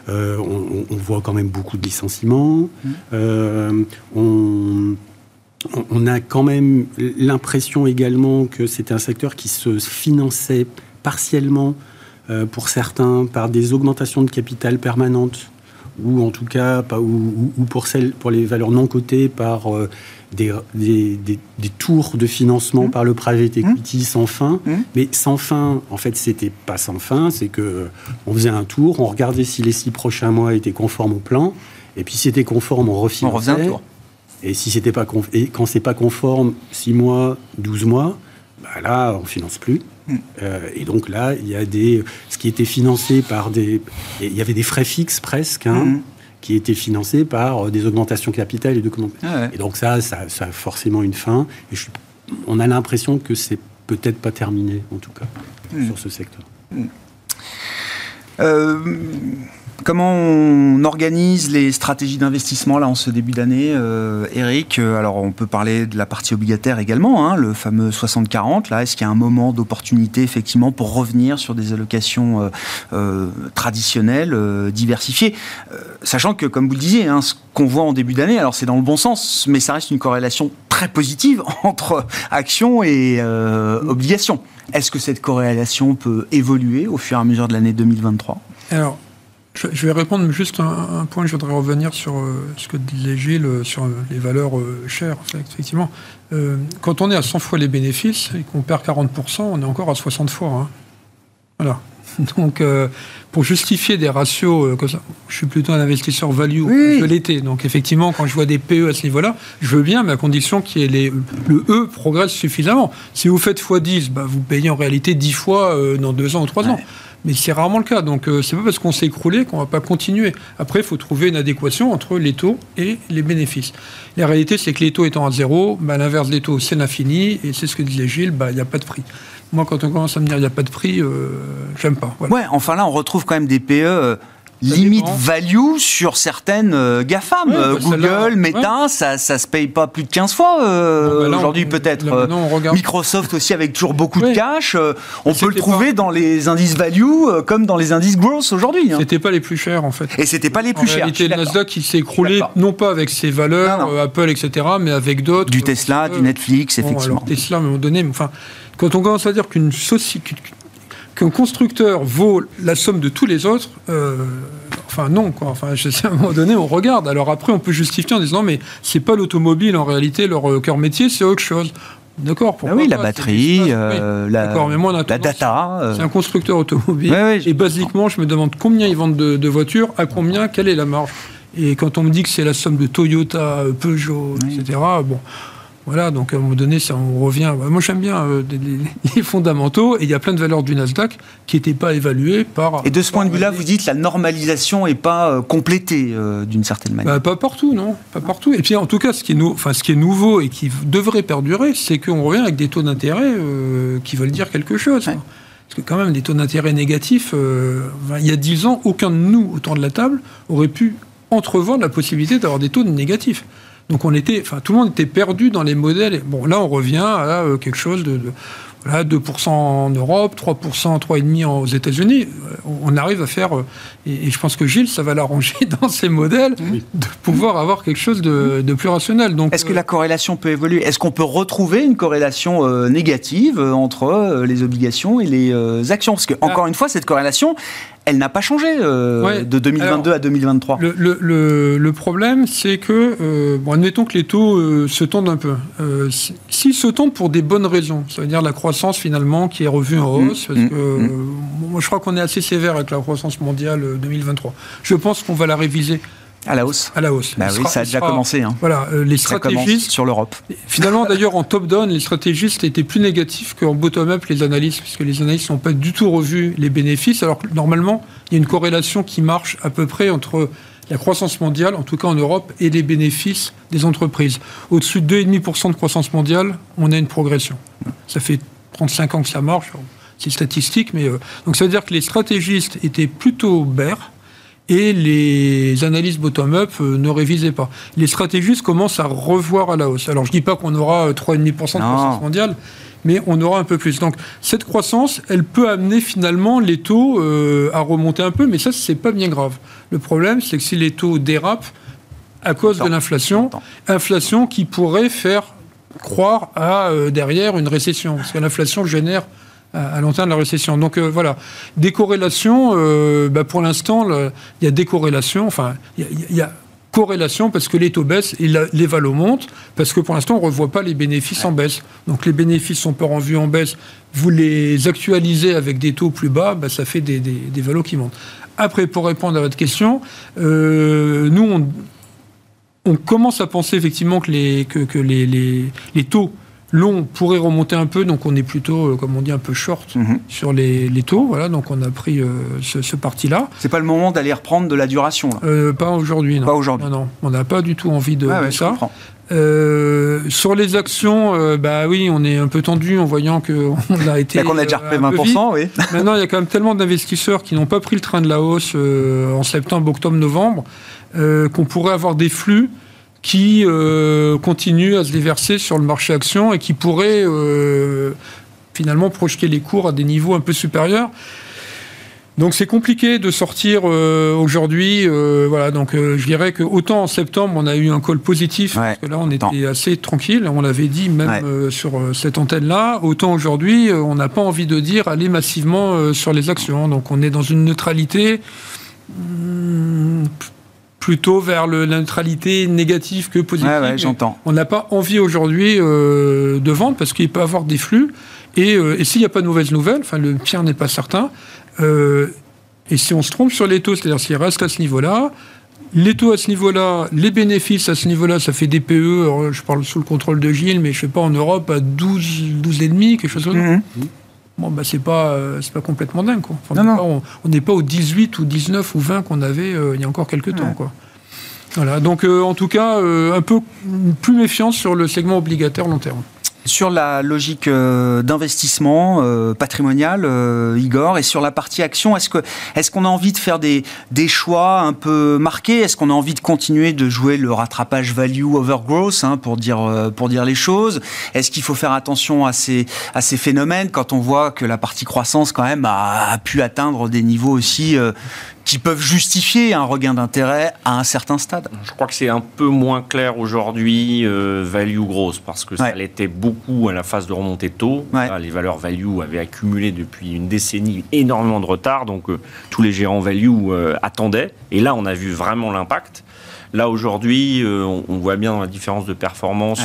Euh, on, voit quand même beaucoup de licenciements. Mmh. Euh, on, a quand même l'impression également que c'était un secteur qui se finançait partiellement, euh, pour certains, par des augmentations de capital permanentes, ou en tout cas, pas, ou, ou- ou pour, celles, pour les valeurs non cotées, par euh, des, des- des- des tours de financement Mmh. par le private equity sans fin. Mmh. Mais sans fin, en fait, c'était pas sans fin, c'est que euh, on faisait un tour, on regardait si les six prochains mois étaient conformes au plan, et puis si c'était conforme, on On refinançait. revient un tour. Et si c'était pas conf- et quand c'est pas conforme, 6 mois, 12 mois, bah là, on finance plus. Mm. Euh, et donc là, il y a des ce qui était financé par des il y avait des frais fixes presque hein, Mhm. qui étaient financés par euh, des augmentations capital et de. Ah ouais. Et donc ça, ça, ça a forcément une fin. Et je suis- on a l'impression que c'est peut-être pas terminé en tout cas Mm. sur ce secteur. Euh, Comment on organise les stratégies d'investissement là en ce début d'année, euh, Eric? Alors on peut parler de la partie obligataire également, hein, le fameux 60-40. Là, est-ce qu'il y a un moment d'opportunité effectivement pour revenir sur des allocations euh, euh, traditionnelles, euh, diversifiées, Euh, sachant que comme vous le disiez, hein, ce qu'on voit en début d'année, alors c'est dans le bon sens, mais ça reste une corrélation très positive [laughs] entre actions et euh, obligations. Est-ce que cette corrélation peut évoluer au fur et à mesure de l'année 2023 Alors, je, je vais répondre juste un, un point. Je voudrais revenir sur euh, ce que disait Gilles sur euh, les valeurs euh, chères. Effectivement, quand on est à 100 fois les bénéfices et qu'on perd 40%, on est encore à 60 fois. hein. Voilà. [laughs] Donc, euh, pour justifier des ratios euh, comme ça, je suis plutôt un investisseur value, Oui. je l'étais. Donc, effectivement, quand je vois des PE à ce niveau-là, je veux bien, mais à condition que le E progresse suffisamment. Si vous faites x10, bah, vous payez en réalité 10 fois euh, dans 2 ans ou 3 ans. Mais c'est rarement le cas. Donc, euh, c'est pas parce qu'on s'est écroulé qu'on va pas continuer. Après, il faut trouver une adéquation entre les taux et les bénéfices. La réalité, c'est que les taux étant à zéro, bah, l'inverse des taux, c'est l'infini. Et c'est ce que disait Gilles, bah, il n'y a pas de prix. Moi, quand on commence à me dire il n'y a pas de prix, euh, j'aime pas. Voilà. Ouais, enfin là, on retrouve quand même des PE euh, limite value sur certaines euh, GAFAM. Ouais, Euh, bah, Google, Meta, ça, ça se paye pas plus de 15 fois euh, bah, aujourd'hui peut-être. regarde. Microsoft aussi avec toujours beaucoup de cash. euh, on peut le trouver pas- dans les indices value comme dans les indices growth aujourd'hui. hein. C'était pas les plus chers, en fait. Et c'était pas les En plus chers. réalité, le. Nasdaq, il s'est écroulé, non pas avec ses valeurs, Non, non. Apple, etc., mais avec d'autres. Du Tesla, du Netflix, Bon, effectivement. alors, Tesla, à un moment donné, mais enfin, quand on commence à dire qu'une soci- qu'un constructeur vaut la somme de tous les autres, euh, enfin non, quoi. Enfin, je sais, à un moment donné, on regarde. Alors après, on peut justifier en disant, non, mais c'est pas l'automobile en réalité leur euh, cœur métier, c'est autre chose. D'accord. Ah pourquoi oui, la pas, batterie, euh, oui, la, D'accord, mais moi, on a la tendance- data. euh, C'est un constructeur automobile. Et basiquement, je me demande combien ils vendent de, de voitures, à combien, quelle est la marge. Et quand on me dit que c'est la somme de Toyota, Peugeot, etc., bon, voilà, donc à un moment donné, ça, on revient. bah, Moi, j'aime bien euh, [laughs] les, fondamentaux, et il y a plein de valeurs du Nasdaq qui n'étaient pas évaluées par. Et de ce par point de vue-là, les- vous dites la normalisation n'est pas euh, complétée euh, d'une certaine manière. Bah, pas partout, non, pas partout. Et puis en tout cas, ce qui est, nou- enfin, ce qui est nouveau et qui devrait perdurer, c'est qu'on revient avec des taux d'intérêt qui veulent dire quelque chose. Ouais. Parce que quand même, des taux d'intérêt négatifs, enfin, il y a 10 ans, aucun de nous autour de la table aurait pu entrevoir la possibilité d'avoir des taux négatifs. Donc on était, enfin tout le monde était perdu dans les modèles. Et Bon, là on revient à euh, quelque chose de, de- voilà, 2% en Europe, 3%, 3,5% aux États-Unis. Euh, On on arrive à faire, euh, et, et je pense que Gilles, ça va l'arranger [laughs] dans ses modèles, de pouvoir avoir quelque chose de, de plus rationnel. Donc, Est-ce que la corrélation peut évoluer? Est-ce qu'on peut retrouver une corrélation euh, négative entre euh, les obligations et les euh, actions? Parce que, encore une fois, cette corrélation, elle n'a pas changé euh, Ouais. de 2022 à 2023. Le, le- le- le problème, c'est que, euh, bon, admettons que les taux euh, se tendent un peu. Si- S'ils se tendent pour des bonnes raisons, ça veut dire la croissance finalement qui est revue en Mmh, hausse, parce mmh, que euh, moi je crois qu'on est assez sévère avec la croissance mondiale euh, 2023. Je pense qu'on va la réviser À la hausse à la hausse. Bah oui, sera- ça a déjà sera- commencé. hein. Voilà, euh, les Ça stratégistes sur l'Europe. Finalement, d'ailleurs, en top-down, les stratégistes étaient plus négatifs qu'en bottom-up, les analystes, puisque les analystes n'ont pas du tout revu les bénéfices, alors que normalement, il y a une corrélation qui marche à peu près entre la croissance mondiale, en tout cas en Europe, et les bénéfices des entreprises. Au-dessus de 2,5% de croissance mondiale, on a une progression. Ça fait 35 ans que ça marche, c'est statistique, mais... euh, donc ça veut dire que les stratégistes étaient plutôt bers, et les analystes bottom-up euh, ne révisaient pas. Les stratégistes commencent à revoir à la hausse. Alors je dis pas qu'on aura euh, 3,5% de Non. croissance mondiale, mais on aura un peu plus. Donc cette croissance, elle peut amener finalement les taux euh, à remonter un peu, mais ça c'est pas bien grave. Le problème, c'est que si les taux dérapent à cause Attends, de l'inflation, inflation qui pourrait faire croire à euh, derrière une récession, parce que l'inflation génère à à long terme la récession. Donc euh, voilà, des corrélations, euh, bah, pour l'instant, il y a des corrélations, enfin, il y a- y, y corrélation parce que les taux baissent et la- les valos montent, parce que pour l'instant, on ne revoit pas les bénéfices en baisse. Donc les bénéfices sont pas revus en baisse, vous les actualisez avec des taux plus bas, bah, ça fait des, des, des valos qui montent. Après, pour répondre à votre question, euh, nous, on, on commence à penser effectivement que les, que, que les, les, les taux longs pourraient remonter un peu, donc on est plutôt, euh, comme on dit, un peu short Mhm. sur les, les taux. Voilà, donc on a pris euh, ce, ce parti-là. C'est pas le moment d'aller reprendre de la duration. Là? Euh, pas aujourd'hui, non. Pas aujourd'hui. Non, non, on n'a pas du tout envie de, Ouais, de ouais, je ça. Euh, sur les actions, bah oui, on est un peu tendu en voyant qu'on [laughs] a été. qu'on a déjà repris 20%, oui. [laughs] Maintenant, il y a quand même tellement d'investisseurs qui n'ont pas pris le train de la hausse en septembre, octobre, novembre, qu'on pourrait avoir des flux qui continuent à se déverser sur le marché action et qui pourraient finalement projeter les cours à des niveaux un peu supérieurs. Donc c'est compliqué de sortir euh, aujourd'hui. Euh, voilà, donc euh, je dirais que autant en septembre on a eu un call positif parce que là on était assez tranquille, on l'avait dit même sur cette antenne-là. Autant aujourd'hui on n'a pas envie de dire aller massivement sur les actions. Donc on est dans une neutralité. Hmm, plutôt vers la neutralité négative que positive. j'entends. On n'a pas envie aujourd'hui de vendre parce qu'il peut y avoir des flux. Et, et s'il n'y a pas de nouvelles nouvelles, enfin le pire n'est pas certain, euh, et si on se trompe sur les taux, c'est-à-dire s'il reste à ce niveau-là, les taux à ce niveau-là, les bénéfices à ce niveau-là, ça fait des PE, je parle sous le contrôle de Gilles, mais je ne sais pas, en Europe, à 12, 12,5, quelque chose comme ça. Mhm. Bon, bah, c'est pas, euh, pas complètement dingue, quoi. on n'est pas, au 18 ou 19 ou 20 qu'on avait euh, il y a encore quelques temps, quoi. Voilà, donc en tout cas, un peu plus méfiance sur le segment obligataire long terme. Sur la logique euh, d'investissement euh, patrimonial, euh, Igor, et sur la partie action, est-ce qu'on a envie de faire des, des choix un peu marqués? Est-ce qu'on a envie de continuer de jouer le rattrapage value over growth, hein, pour dire pour dire les choses? Est-ce qu'il faut faire attention à ces à ces phénomènes? Quand on voit que la partie croissance quand même a pu atteindre des niveaux aussi qui peuvent justifier un regain d'intérêt à un certain stade. Je crois que c'est un peu moins clair aujourd'hui, euh, value grosse, parce que ça l'était beaucoup à la phase de remontée de taux. les valeurs value avaient accumulé depuis une décennie énormément de retard, donc euh, tous les gérants value euh, attendaient. Et là, on a vu vraiment l'impact. Là, aujourd'hui, on, voit bien la différence de performance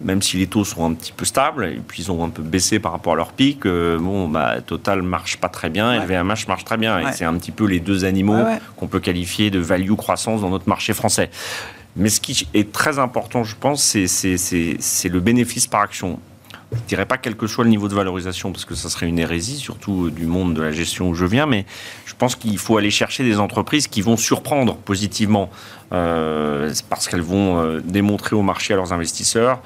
même si les taux sont un petit peu stables, et puis ils ont un peu baissé par rapport à leur pic, euh, bon, bah, Total marche pas très bien, ouais. LVMH marche très bien. Et c'est un petit peu les deux animaux qu'on peut qualifier de value croissance dans notre marché français. Mais ce qui est très important, je pense, c'est le bénéfice par action. Je ne dirais pas quel que soit le niveau de valorisation, parce que ça serait une hérésie, surtout du monde de la gestion où je viens, mais je pense qu'il faut aller chercher des entreprises qui vont surprendre positivement, euh, parce qu'elles vont euh, démontrer au marché à leurs investisseurs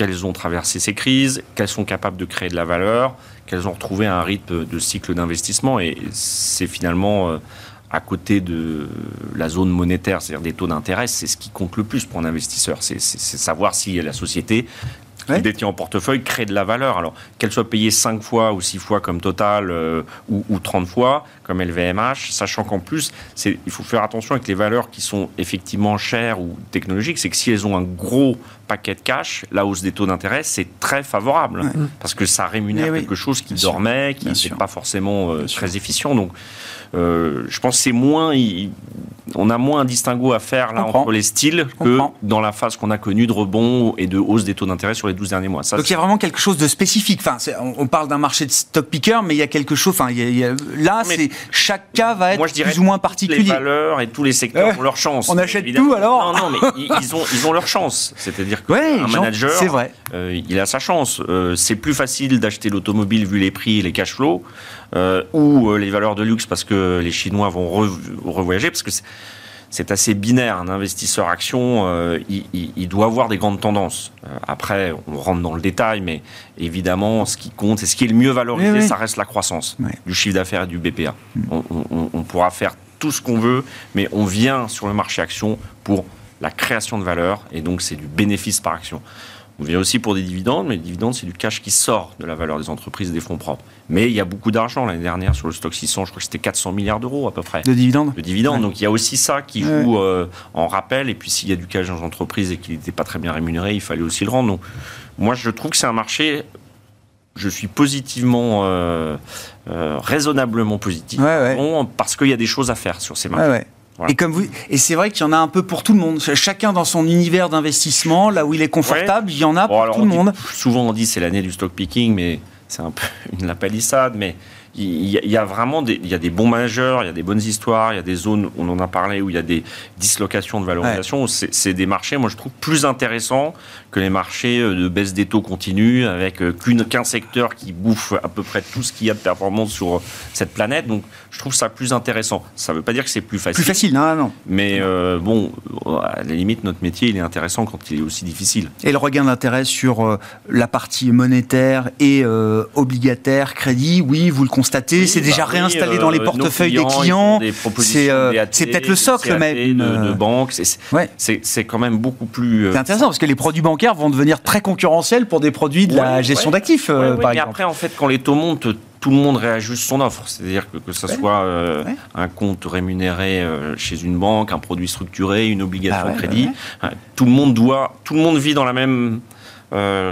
qu'elles ont traversé ces crises, qu'elles sont capables de créer de la valeur, qu'elles ont retrouvé un rythme de cycle d'investissement. Et c'est finalement, euh, à côté de la zone monétaire, c'est-à-dire des taux d'intérêt, c'est ce qui compte le plus pour un investisseur. C'est savoir si la société qui détient en portefeuille crée de la valeur. Alors, qu'elle soit payée 5 fois ou 6 fois comme Total euh, ou, ou, 30 fois comme LVMH, sachant qu'en plus, il faut faire attention avec les valeurs qui sont effectivement chères ou technologiques, c'est que si elles ont un gros paquet de cash, la hausse des taux d'intérêt, c'est très favorable. Parce que ça rémunère eh quelque chose qui dormait, qui n'est pas forcément euh, très efficient. Donc, euh, je pense que c'est moins, on a moins un distinguo à faire là entre les styles que dans la phase qu'on a connue de rebond et de hausse des taux d'intérêt sur les 12 derniers mois. Donc il y a vraiment quelque chose de spécifique. Enfin, on, parle d'un marché de stock picker, mais il y a quelque chose. Enfin, là, c'est chaque cas va être plus ou moins particulier. Les valeurs et tous les secteurs ont leur chance. On achète tout alors Non, non, mais ils, ont, ils ont leur chance. C'est-à-dire qu'un manager, vrai. Euh, il a sa chance. Euh, c'est plus facile d'acheter l'automobile vu les prix et les cash flows euh, ou les valeurs de luxe parce que les Chinois vont revoyager, parce que c'est assez binaire. Un investisseur action, euh, il, doit avoir des grandes tendances. après, on rentre dans le détail, mais évidemment, ce qui compte et ce qui est le mieux valorisé, ça reste la croissance du chiffre d'affaires et du BPA. Mm. On, pourra faire tout ce qu'on veut, mais on vient sur le marché action pour la création de valeur, et donc c'est du bénéfice par action. On vient aussi pour des dividendes, mais les dividendes, c'est du cash qui sort de la valeur des entreprises et des fonds propres. Mais il y a beaucoup d'argent l'année dernière sur le stock 600, je crois que c'était 400 milliards d'euros à peu près. De dividendes? De dividendes. Donc il y a aussi ça qui joue euh, en rappel. Et puis s'il y a du cash dans les entreprises et qu'il n'était pas très bien rémunéré, il fallait aussi le rendre. Donc moi, je trouve que c'est un marché je suis positivement, euh, euh, raisonnablement positif, parce qu'il y a des choses à faire sur ces marchés. Et comme vous, et c'est vrai qu'il y en a un peu pour tout le monde. Chacun dans son univers d'investissement, là où il est confortable, il y en a pour tout le monde. souvent on dit c'est l'année du stock picking, mais c'est un peu [laughs] une la palissade. Mais il y, a vraiment des, il y a des bons managers, il y a des bonnes histoires, il y a des zones, on en a parlé, où il y a des dislocations de valorisation. C'est des marchés, moi je trouve, plus intéressants que les marchés euh, de baisse des taux continue avec euh, qu'un secteur qui bouffe à peu près tout ce qu'il y a de performance sur cette planète. Donc je trouve ça plus intéressant. Ça ne veut pas dire que c'est plus facile. Plus facile, non, non. Mais euh, bon, à la limite, notre métier, il est intéressant quand il est aussi difficile. Et le regain d'intérêt sur la partie monétaire et obligataire, crédit, oui, vous le constatez, c'est déjà bah réinstallé dans les portefeuilles des clients. C'est peut-être le socle même. De, de banque, c'est quand même beaucoup plus. C'est intéressant parce que les produits bancaires vont devenir très concurrentiels pour des produits de la gestion d'actifs, euh, par mais après, en fait, quand les taux montent, tout le monde réajuste son offre. C'est-à-dire que que ce soit euh, un compte rémunéré euh, chez une banque, un produit structuré, une obligation ah de crédit, tout le monde doit, tout le monde vit dans la même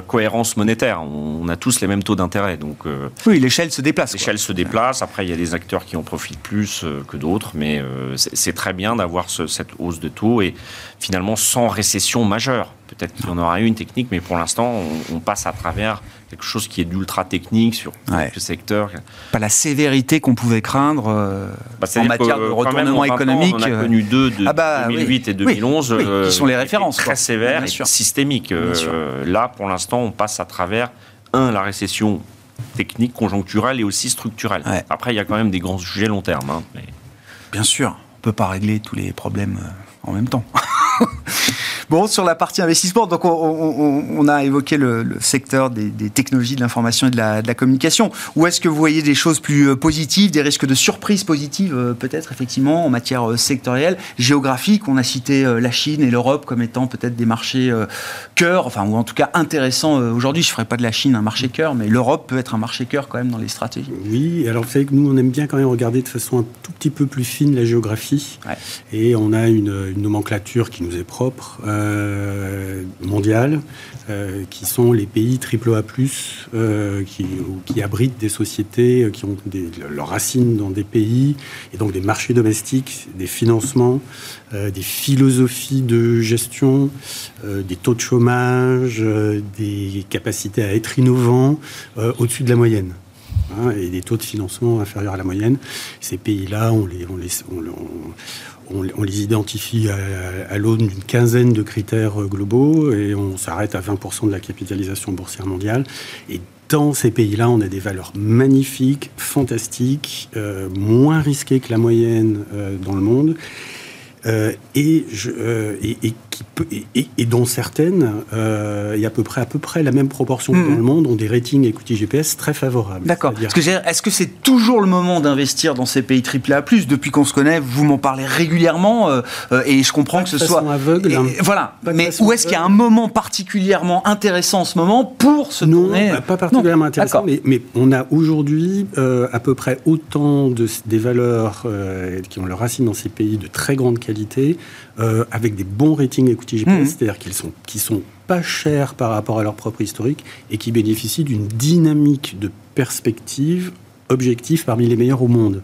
cohérence monétaire. On, a tous les mêmes taux d'intérêt. Donc, oui, l'échelle se déplace. L'échelle se déplace. Après, il y a des acteurs qui en profitent plus que d'autres, mais c'est très bien d'avoir cette hausse de taux et finalement sans récession majeure. Peut-être qu'il y en aura une technique, mais pour l'instant, on, passe à travers quelque chose qui est d'ultra technique sur quelques secteurs. Pas la sévérité qu'on pouvait craindre euh, bah, en matière de retournement économique. on a euh, connu deux de 2008 ah bah et 2011 euh, qui sont les références. Très sévères et systémiques. là, pour l'instant, on passe à travers, un, la récession technique, conjoncturelle et aussi structurelle. Après, il y a quand même des grands sujets long terme. Hein, Bien sûr, on ne peut pas régler tous les problèmes en même temps. [laughs] [laughs] Bon, sur la partie investissement, donc on, a évoqué le, secteur des, technologies de l'information et de la, communication. Où est-ce que vous voyez des choses plus euh, positives, des risques de surprise positive euh, peut-être effectivement en matière euh, sectorielle, géographique? On a cité la Chine et l'Europe comme étant peut-être des marchés cœur, enfin ou en tout cas intéressants aujourd'hui. Je ne ferai pas de la Chine un marché cœur, mais l'Europe peut être un marché cœur quand même dans les stratégies. Oui, alors vous savez que nous on aime bien quand même regarder de façon un tout petit peu plus fine la géographie, et on a une, nomenclature qui nous est propre. Euh, euh, qui sont les pays AAA+, euh, qui, abritent des sociétés qui ont leurs racines dans des pays, et donc des marchés domestiques, des financements, des philosophies de gestion, des taux de chômage, des capacités à être innovants au-dessus de la moyenne. Hein, et des taux de financement inférieurs à la moyenne. Ces pays-là, on les, on, les identifie à, l'aune d'une quinzaine de critères euh, globaux et on s'arrête à 20% de la capitalisation boursière mondiale. Et dans ces pays-là, on a des valeurs magnifiques, fantastiques, euh, moins risquées que la moyenne euh, dans le monde. Et, je, et, et, dont certaines, euh, il y a à peu près, à peu près la même proportion que dans le monde, ont des ratings equity GPS très favorables. D'accord. Est-ce que c'est toujours le moment d'investir dans ces pays AAA+, depuis qu'on se connaît, vous m'en parlez régulièrement, euh, euh, et je comprends que ce soit... aveugle. Hein. Voilà. Mais où est-ce qu'il y a un moment particulièrement intéressant en ce moment pour se non, tourner pas particulièrement intéressant, mais, mais, on a aujourd'hui à peu près autant de, des valeurs qui ont leur racine dans ces pays de très grande qualité, avec des bons ratings écoutez GPS, mhm. c'est-à-dire qu'ils sont, qui sont pas chers par rapport à leur propre historique et qui bénéficient d'une dynamique de perspective objective parmi les meilleurs au monde.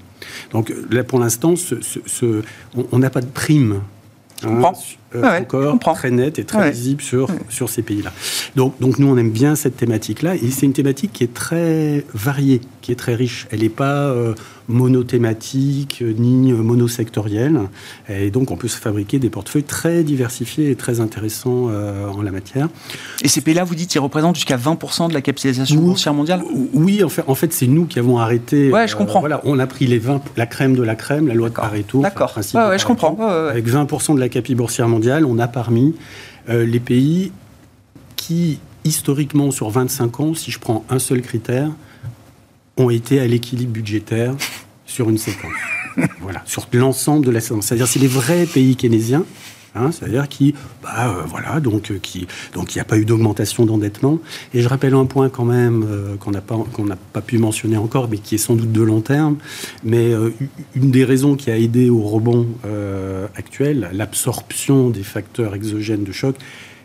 Donc là, pour l'instant, ce, on n'a pas de prime Hein, euh, encore très net et très visible sur, sur ces pays-là. Donc, donc nous, on aime bien cette thématique-là, et c'est une thématique qui est très variée, qui est très riche. Elle n'est pas euh, monothématique ni monosectorielle, et donc on peut se fabriquer des portefeuilles très diversifiés et très intéressants euh, en la matière. Et ces pays-là, vous dites, ils représentent jusqu'à 20% de la capitalisation boursière mondiale Oui, en fait, en fait c'est nous qui avons arrêté. Ouais, je comprends. voilà, on a pris les 20, la crème de la crème, la loi de Pareto. D'accord. Ouais, je comprends. Avec 20% de la capitalisation boursière mondiale, on a parmi euh, les pays qui, historiquement, sur 25 ans, si je prends un seul critère, ont été à l'équilibre budgétaire sur une séquence. [laughs] voilà, sur l'ensemble de la séquence. C'est-à-dire, c'est les vrais pays keynésiens Hein, c'est-à-dire qui, bah, euh, voilà, donc euh, qui, donc il n'y a pas eu d'augmentation d'endettement. Et je rappelle un point quand même euh, qu'on n'a pas qu'on n'a pas pu mentionner encore, mais qui est sans doute de long terme. Mais une des raisons qui a aidé au rebond actuel, l'absorption des facteurs exogènes de choc,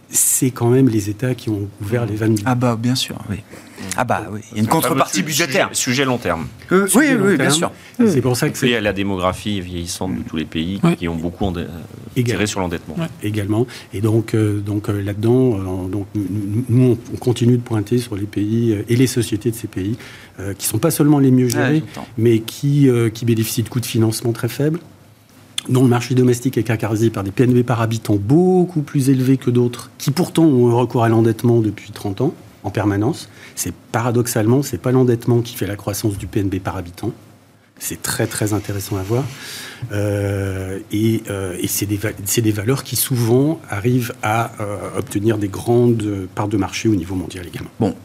c'est quand même les États qui ont ouvert les vannes. Ah bah bien sûr, oui. Ah bah oui, il y a une contrepartie budgétaire. Sujet, long terme. oui, oui, bien sûr. C'est pour ça que c'est. la démographie vieillissante de tous les pays qui ont beaucoup tiré sur l'endettement. Également. Et donc, donc là-dedans, donc, nous, on continue de pointer sur les pays et les sociétés de ces pays qui ne sont pas seulement les mieux gérés, mais qui, qui bénéficient de coûts de financement très faibles dont le marché domestique est caractérisé par des PNB par habitant beaucoup plus élevés que d'autres, qui pourtant ont recours à l'endettement depuis 30 ans, en permanence. C'est paradoxalement, c'est pas l'endettement qui fait la croissance du PNB par habitant. C'est très très intéressant à voir. Euh, et, euh, c'est des, valeurs qui souvent arrivent à euh, obtenir des grandes parts de marché au niveau mondial également. Bon,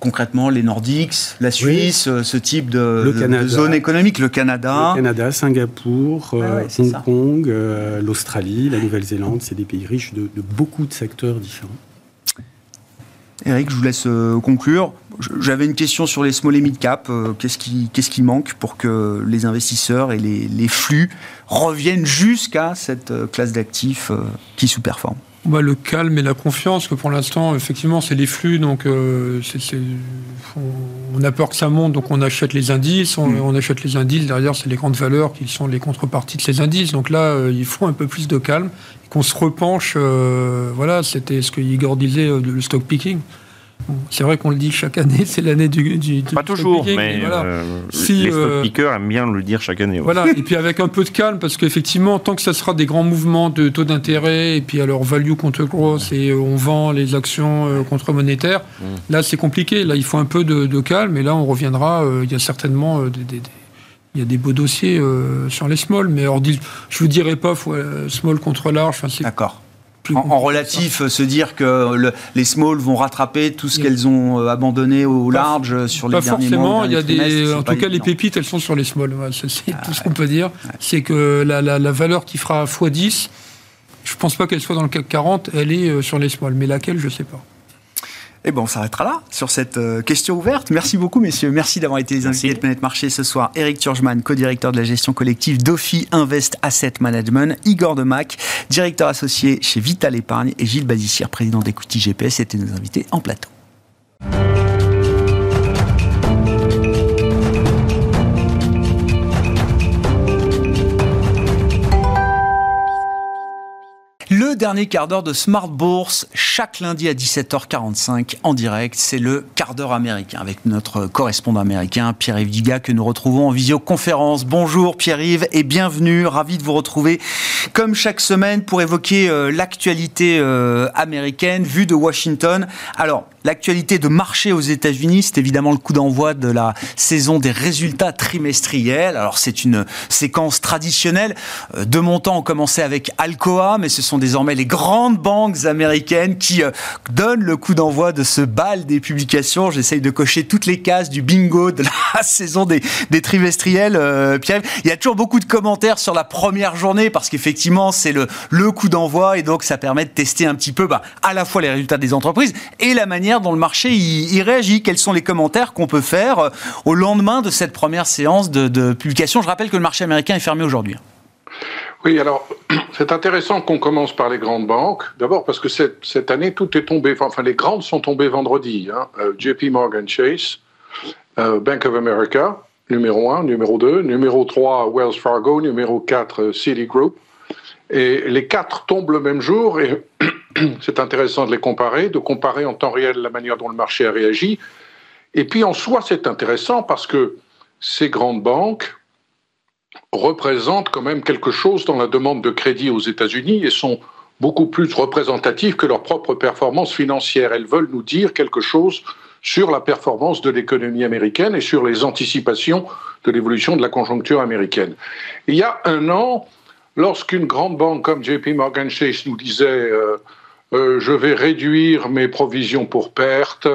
concrètement les Nordiques, la Suisse, euh, ce type de, zone économique, le Canada. Le Canada, Singapour, euh, ah Hong Kong, euh, l'Australie, la Nouvelle-Zélande, c'est des pays riches de, beaucoup de secteurs différents. Eric, je vous laisse conclure. J'avais une question sur les small et mid cap. Qu'est-ce qui, manque pour que les investisseurs et les, les flux reviennent jusqu'à cette classe d'actifs qui sous-performe bah, le calme et la confiance, que pour l'instant, effectivement, c'est les flux, donc euh, on a peur que ça monte, donc on achète les indices, on, mm. achète les indices, derrière, c'est les grandes valeurs qui sont les contreparties de ces indices. Donc là, euh, il faut un peu plus de calme, qu'on se repenche, euh, voilà, c'était ce que Igor disait, le stock picking. C'est vrai qu'on le dit chaque année, c'est l'année du, du, Pas toujours, mais, voilà. Euh, si, les euh, pickers aiment bien le dire chaque année. Voilà, et puis avec un peu de calme, parce qu'effectivement, tant que ça sera des grands mouvements de taux d'intérêt, et puis alors value contre gross, et on vend les actions euh, contre monétaires, mm. là c'est compliqué. Là, il faut un peu de, calme, et là on reviendra. il y a certainement des, il y a des beaux dossiers sur les small, mais alors, je vous dirais pas small contre large. D'accord en, relatif, se dire que les small vont rattraper tout ce qu'elles ont euh, abandonné au large euh, sur les derniers mois. Il y a des, en tout cas, les pépites, elles sont sur les small. c'est ah tout ce qu'on peut dire. C'est que la, la, valeur qui fera x10, je ne pense pas qu'elle soit dans le CAC 40, elle est euh, sur les small. Mais laquelle, je ne sais pas. Et bon, on s'arrêtera là sur cette euh, question ouverte. Merci beaucoup, messieurs. Merci d'avoir été les invités de Planète Marché ce soir. Eric Turgeman, co-directeur de la gestion collective d'Ophi Invest Asset Management. Igor Demac, directeur associé chez Vital Épargne. Et Gilles Bazissière, président d'Equity GPS, étaient nos invités en plateau. Dernier quart d'heure de Smart Bourse, chaque lundi à 17h45 en direct, c'est le quart d'heure américain avec notre correspondant américain Pierre-Yves Diga que nous retrouvons en visioconférence. Bonjour Pierre-Yves et bienvenue, ravi de vous retrouver comme chaque semaine pour évoquer euh, l'actualité euh, américaine vue de Washington. Alors, L'actualité de marché aux États-Unis, c'est évidemment le coup d'envoi de la saison des résultats trimestriels. Alors c'est une séquence traditionnelle. Euh, de mon temps, on commençait avec Alcoa, mais ce sont désormais les grandes banques américaines qui euh, donnent le coup d'envoi de ce bal des publications. J'essaye de cocher toutes les cases du bingo de la [laughs] saison des, trimestriels. Euh, Pierre, il y a toujours beaucoup de commentaires sur la première journée parce qu'effectivement c'est le, le coup d'envoi et donc ça permet de tester un petit peu bah, à la fois les résultats des entreprises et la manière dont le marché y, réagit Quels sont les commentaires qu'on peut faire euh, au lendemain de cette première séance de, publication? Je rappelle que le marché américain est fermé aujourd'hui. Oui, alors [clears throat] c'est intéressant qu'on commence par les grandes banques. D'abord parce que cette, année, tout est tombé. Enfin, les grandes sont tombées vendredi. Hein. Euh, JP Morgan Chase, euh, Bank of America, numéro 1, numéro 2, numéro 3, Wells Fargo, numéro 4, Citigroup. Et les quatre tombent le même jour et [clears throat] [clears throat] c'est intéressant de les comparer, de comparer en temps réel la manière dont le marché a réagi. Et puis en soi, c'est intéressant parce que ces grandes banques représentent quand même quelque chose dans la demande de crédit aux États-Unis et sont beaucoup plus représentatives que leur propre performance financière. Elles veulent nous dire quelque chose sur la performance de l'économie américaine et sur les anticipations de l'évolution de la conjoncture américaine. Il y a un an, lorsqu'une grande banque comme JP Morgan Chase nous disait euh, je vais réduire mes provisions pour perte,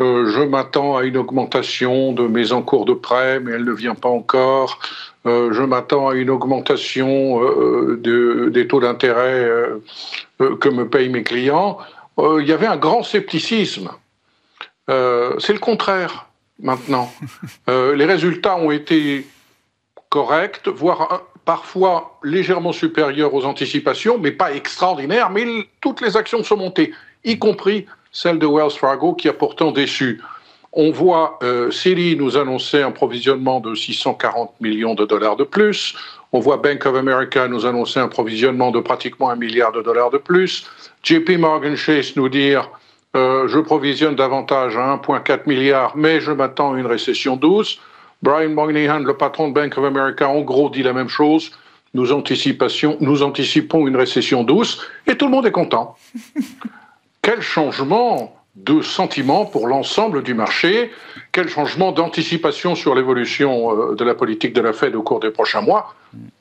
euh, je m'attends à une augmentation de mes encours de prêt, mais elle ne vient pas encore, euh, je m'attends à une augmentation des taux d'intérêt que me payent mes clients, il y avait un grand scepticisme. C'est le contraire maintenant. [laughs] les résultats ont été corrects, voire parfois légèrement supérieure aux anticipations, mais pas extraordinaire, mais toutes les actions sont montées, y compris celle de Wells Fargo qui a pourtant déçu. On voit euh, Citi nous annoncer un provisionnement de 640 millions de dollars de plus. On voit Bank of America nous annoncer un provisionnement de pratiquement un milliard de dollars de plus. JP Morgan Chase nous dire euh, je provisionne davantage à 1,4 milliard, mais je m'attends à une récession douce. Brian Moynihan, le patron de Bank of America, en gros dit la même chose. Nous, nous anticipons une récession douce et tout le monde est content. [laughs] Quel changement de sentiment pour l'ensemble du marché, quel changement d'anticipation sur l'évolution euh, de la politique de la Fed au cours des prochains mois,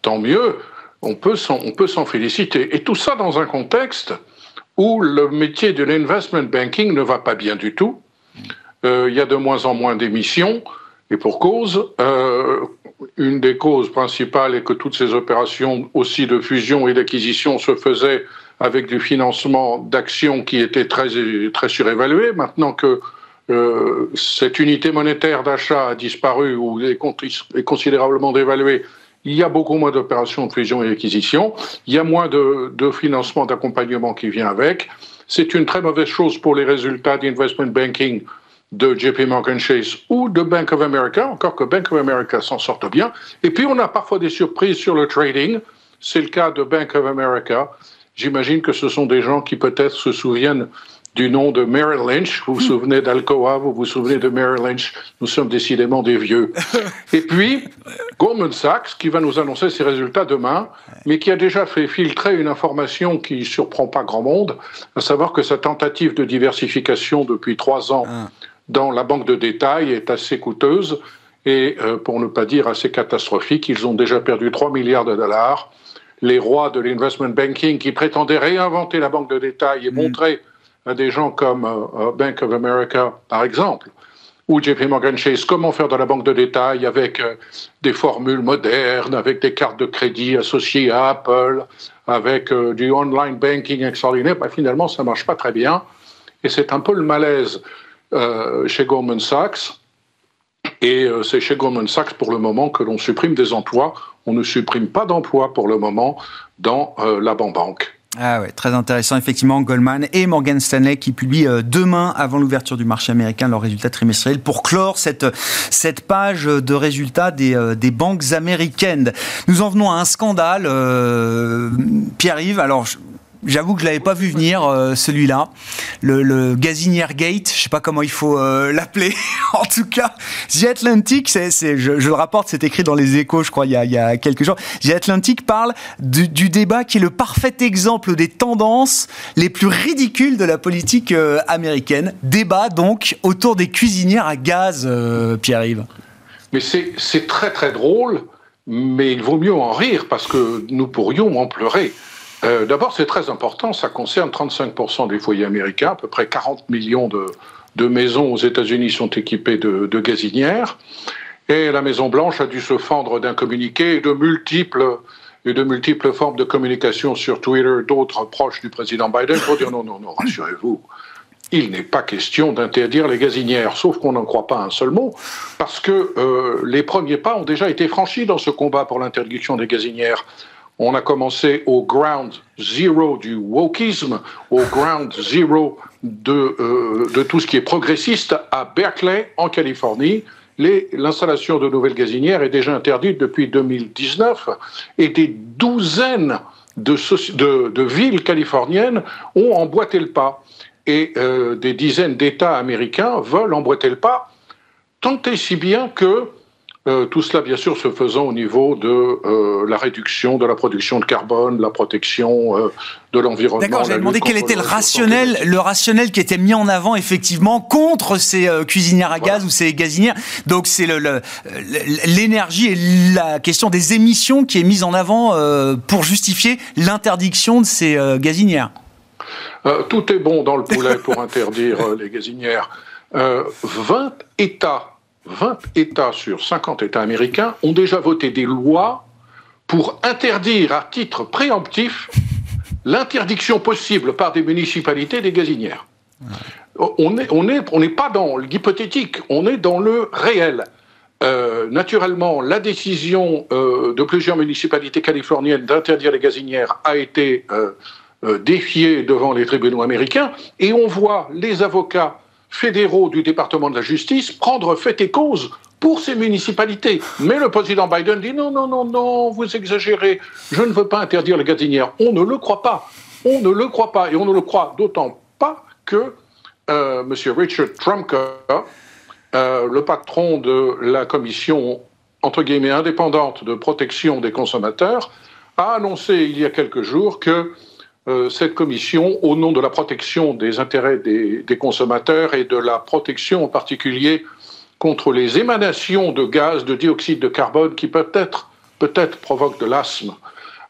tant mieux, on peut s'en féliciter. Et tout ça dans un contexte où le métier de l'investment banking ne va pas bien du tout. Euh, il y a de moins en moins d'émissions, et pour cause, euh, une des causes principales est que toutes ces opérations aussi de fusion et d'acquisition se faisaient avec du financement d'actions qui étaient très, très surévaluées. Maintenant que euh, cette unité monétaire d'achat a disparu ou est, considérablement dévaluée, il y a beaucoup moins d'opérations de fusion et d'acquisition, il y a moins de financement d'accompagnement qui vient avec. C'est une très mauvaise chose pour les résultats d'investment banking de JP Morgan Chase ou de Bank of America, encore que Bank of America s'en sorte bien. Et puis on a parfois des surprises sur le trading. C'est le cas de Bank of America. J'imagine que ce sont des gens qui peut-être se souviennent du nom de Merrill Lynch. Vous vous souvenez d'Alcoa, vous vous souvenez de Merrill Lynch. Nous sommes décidément des vieux. Et puis, Goldman Sachs, qui va nous annoncer ses résultats demain, mais qui a déjà fait filtrer une information qui surprend pas grand monde, à savoir que sa tentative de diversification depuis trois ans ah dans la banque de détail est assez coûteuse et, euh, pour ne pas dire assez catastrophique. Ils ont déjà perdu 3 milliards de dollars. Les rois de l'investment banking qui prétendaient réinventer la banque de détail et mm. montrer à des gens comme euh, euh, Bank of America, par exemple, ou JP Morgan Chase, comment faire de la banque de détail avec des formules modernes, avec des cartes de crédit associées à Apple, avec du online banking extraordinaire, ben, finalement, ça ne marche pas très bien. Et c'est un peu le malaise chez Goldman Sachs. Et euh, c'est chez Goldman Sachs pour le moment que l'on supprime des emplois. On ne supprime pas d'emplois pour le moment dans euh, la banque. Ah ouais, très intéressant effectivement Goldman et Morgan Stanley qui publient demain avant l'ouverture du marché américain leurs résultats trimestriels pour clore cette, cette page de résultats des, des banques américaines. Nous en venons à un scandale, Pierre-Yves. Alors J'avoue que je l'avais pas vu venir euh, celui-là, le, Gazinière Gate, je sais pas comment il faut euh, [laughs] l'appeler. en tout cas, The Atlantic, je, le rapporte, c'est écrit dans les Échos, je crois, il y a, quelques jours. The Atlantic parle du, débat qui est le parfait exemple des tendances les plus ridicules de la politique euh, américaine. Débat donc autour des cuisinières à gaz, Pierre-Yves. Mais c'est très très drôle, mais il vaut mieux en rire parce que nous pourrions en pleurer. Euh, d'abord, c'est très important, ça concerne 35% des foyers américains, à peu près 40 millions de, maisons aux États-Unis sont équipées de, gazinières. Et la Maison-Blanche a dû se fendre d'un communiqué et de multiples, et de multiples formes de communication sur Twitter d'autres proches du président Biden pour dire non, non, non, rassurez-vous, il n'est pas question d'interdire les gazinières, sauf qu'on n'en croit pas un seul mot, parce que euh, les premiers pas ont déjà été franchis dans ce combat pour l'interdiction des gazinières. On a commencé au ground zero du wokisme, au ground zero de, euh, tout ce qui est progressiste à Berkeley, en Californie. L'installation de nouvelles gazinières est déjà interdite depuis 2019 et des douzaines de villes californiennes ont emboîté le pas. Et euh, des dizaines d'États américains veulent emboîter le pas, tant et si bien que euh, tout cela, bien sûr, se faisant au niveau de euh, la réduction de la production de carbone, la protection euh, de l'environnement. D'accord, j'ai demandé quel était le rationnel, le rationnel qui était mis en avant effectivement contre ces cuisinières à gaz ou ces gazinières. Donc c'est l'énergie et la question des émissions qui est mise en avant pour justifier l'interdiction de ces gazinières. tout est bon dans le poulet pour interdire les gazinières. 20 États 20 États sur 50 États américains ont déjà voté des lois pour interdire à titre préemptif l'interdiction possible par des municipalités des gazinières. On n'est on est, on pas dans l'hypothétique, on est dans le réel. Euh, naturellement, la décision euh, de plusieurs municipalités californiennes d'interdire les gazinières a été défiée devant les tribunaux américains, et on voit les avocats fédéraux du département de la justice prendre fait et cause pour ces municipalités. Mais le président Biden dit non, non, non, non, vous exagérez, je ne veux pas interdire les gazinières. On ne le croit pas. On ne le croit pas. Et on ne le croit d'autant pas que euh, M. Richard Trumka, euh, le patron de la commission, entre guillemets, indépendante de protection des consommateurs, a annoncé il y a quelques jours que cette commission, au nom de la protection des intérêts des, consommateurs et de la protection en particulier contre les émanations de gaz, de dioxyde de carbone qui peut-être provoquent de l'asthme,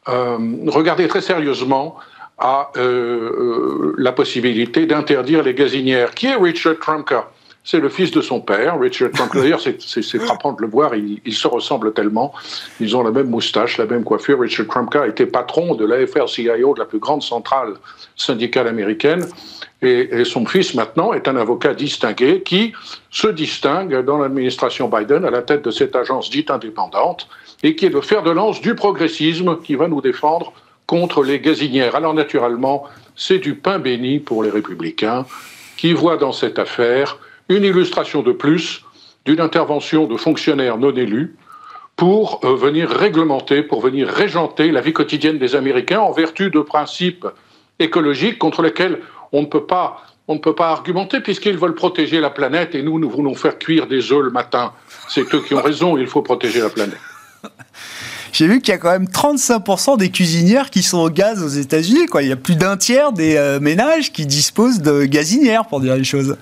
euh, regardez très sérieusement euh, euh, la possibilité d'interdire les gazinières. Qui est Richard Trumka c'est le fils de son père, Richard Trump. D'ailleurs, c'est frappant de le voir, ils, se ressemblent tellement. Ils ont la même moustache, la même coiffure. Richard Trumka était patron de la FRCIO, de la plus grande centrale syndicale américaine. Et, son fils, maintenant, est un avocat distingué qui se distingue dans l'administration Biden à la tête de cette agence dite indépendante et qui est le fer de lance du progressisme qui va nous défendre contre les gazinières. Alors, naturellement, c'est du pain béni pour les républicains qui voient dans cette affaire une illustration de plus d'une intervention de fonctionnaires non élus pour euh, venir réglementer, pour venir régenter la vie quotidienne des Américains en vertu de principes écologiques contre lesquels on ne peut pas, on ne peut pas argumenter puisqu'ils veulent protéger la planète et nous, nous voulons faire cuire des œufs le matin. C'est eux qui ont raison, il faut protéger la planète. [laughs] J'ai vu qu'il y a quand même 35% des cuisinières qui sont au gaz aux États-Unis. Quoi. Il y a plus d'un tiers des euh, ménages qui disposent de gazinières, pour dire les choses.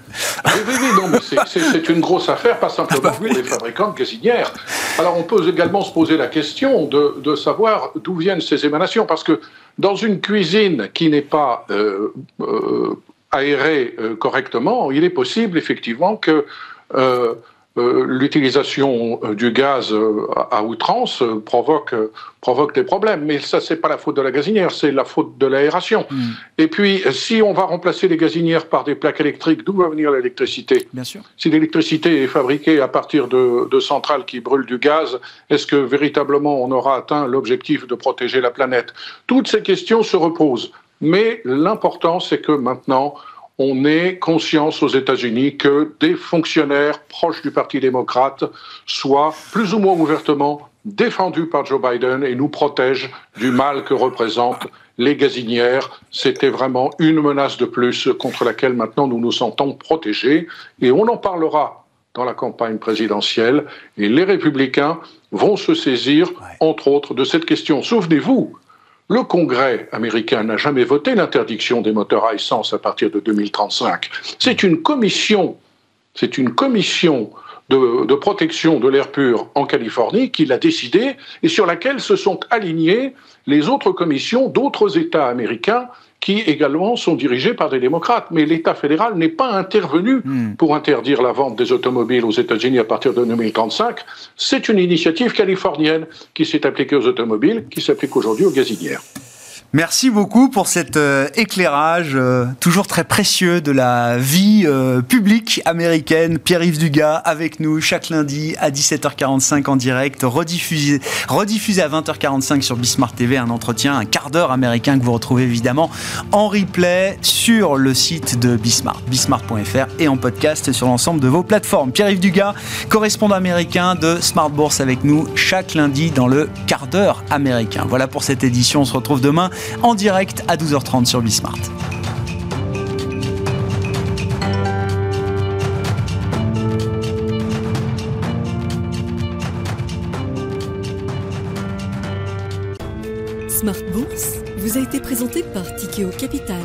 Oui, oui, oui, non, mais c'est une grosse affaire, pas simplement ah bah pour les fabricants de gazinières. Alors on peut également se poser la question de, de savoir d'où viennent ces émanations, parce que dans une cuisine qui n'est pas euh, euh, aérée correctement, il est possible effectivement que euh, l'utilisation euh, du gaz euh, à outrance provoque, provoque des problèmes. Mais ça, c'est pas la faute de la gazinière, c'est la faute de l'aération. Hmm. Et puis, si on va remplacer les gazinières par des plaques électriques, d'où va venir l'électricité? Bien sûr. Si l'électricité est fabriquée à partir de, de centrales qui brûlent du gaz, est-ce que véritablement on aura atteint l'objectif de protéger la planète? Toutes ces questions se reposent. Mais l'important, c'est que maintenant, on ait conscience aux États-Unis que des fonctionnaires proches du Parti démocrate soient plus ou moins ouvertement défendus par Joe Biden et nous protègent du mal que représentent les gazinières. C'était vraiment une menace de plus contre laquelle maintenant nous nous sentons protégés et on en parlera dans la campagne présidentielle et les républicains vont se saisir, entre autres, de cette question. Souvenez-vous, le Congrès américain n'a jamais voté l'interdiction des moteurs à essence à partir de 2035. C'est une commission, c'est une commission de, protection de l'air pur en Californie qui l'a décidé et sur laquelle se sont alignées les autres commissions d'autres États américains qui également sont dirigés par des démocrates. Mais l'État fédéral n'est pas intervenu hmm. pour interdire la vente des automobiles aux États-Unis à partir de 2035. C'est une initiative californienne qui s'est appliquée aux automobiles, qui s'applique aujourd'hui aux gazinières. Merci beaucoup pour cet euh, éclairage euh, toujours très précieux de la vie euh, publique américaine. Pierre-Yves Dugas avec nous chaque lundi à 17h45 en direct, rediffusé, à 20h45 sur Bismart TV, un entretien, un quart d'heure américain que vous retrouvez évidemment en replay sur le site de Bismart, bismart.fr et en podcast sur l'ensemble de vos plateformes. Pierre-Yves Dugas, correspondant américain de Smart Bourse avec nous chaque lundi dans le quart d'heure américain. Voilà pour cette édition, on se retrouve demain en direct à 12h30 sur Bismart. Smart Bourse vous a été présenté par Tikeo Capital.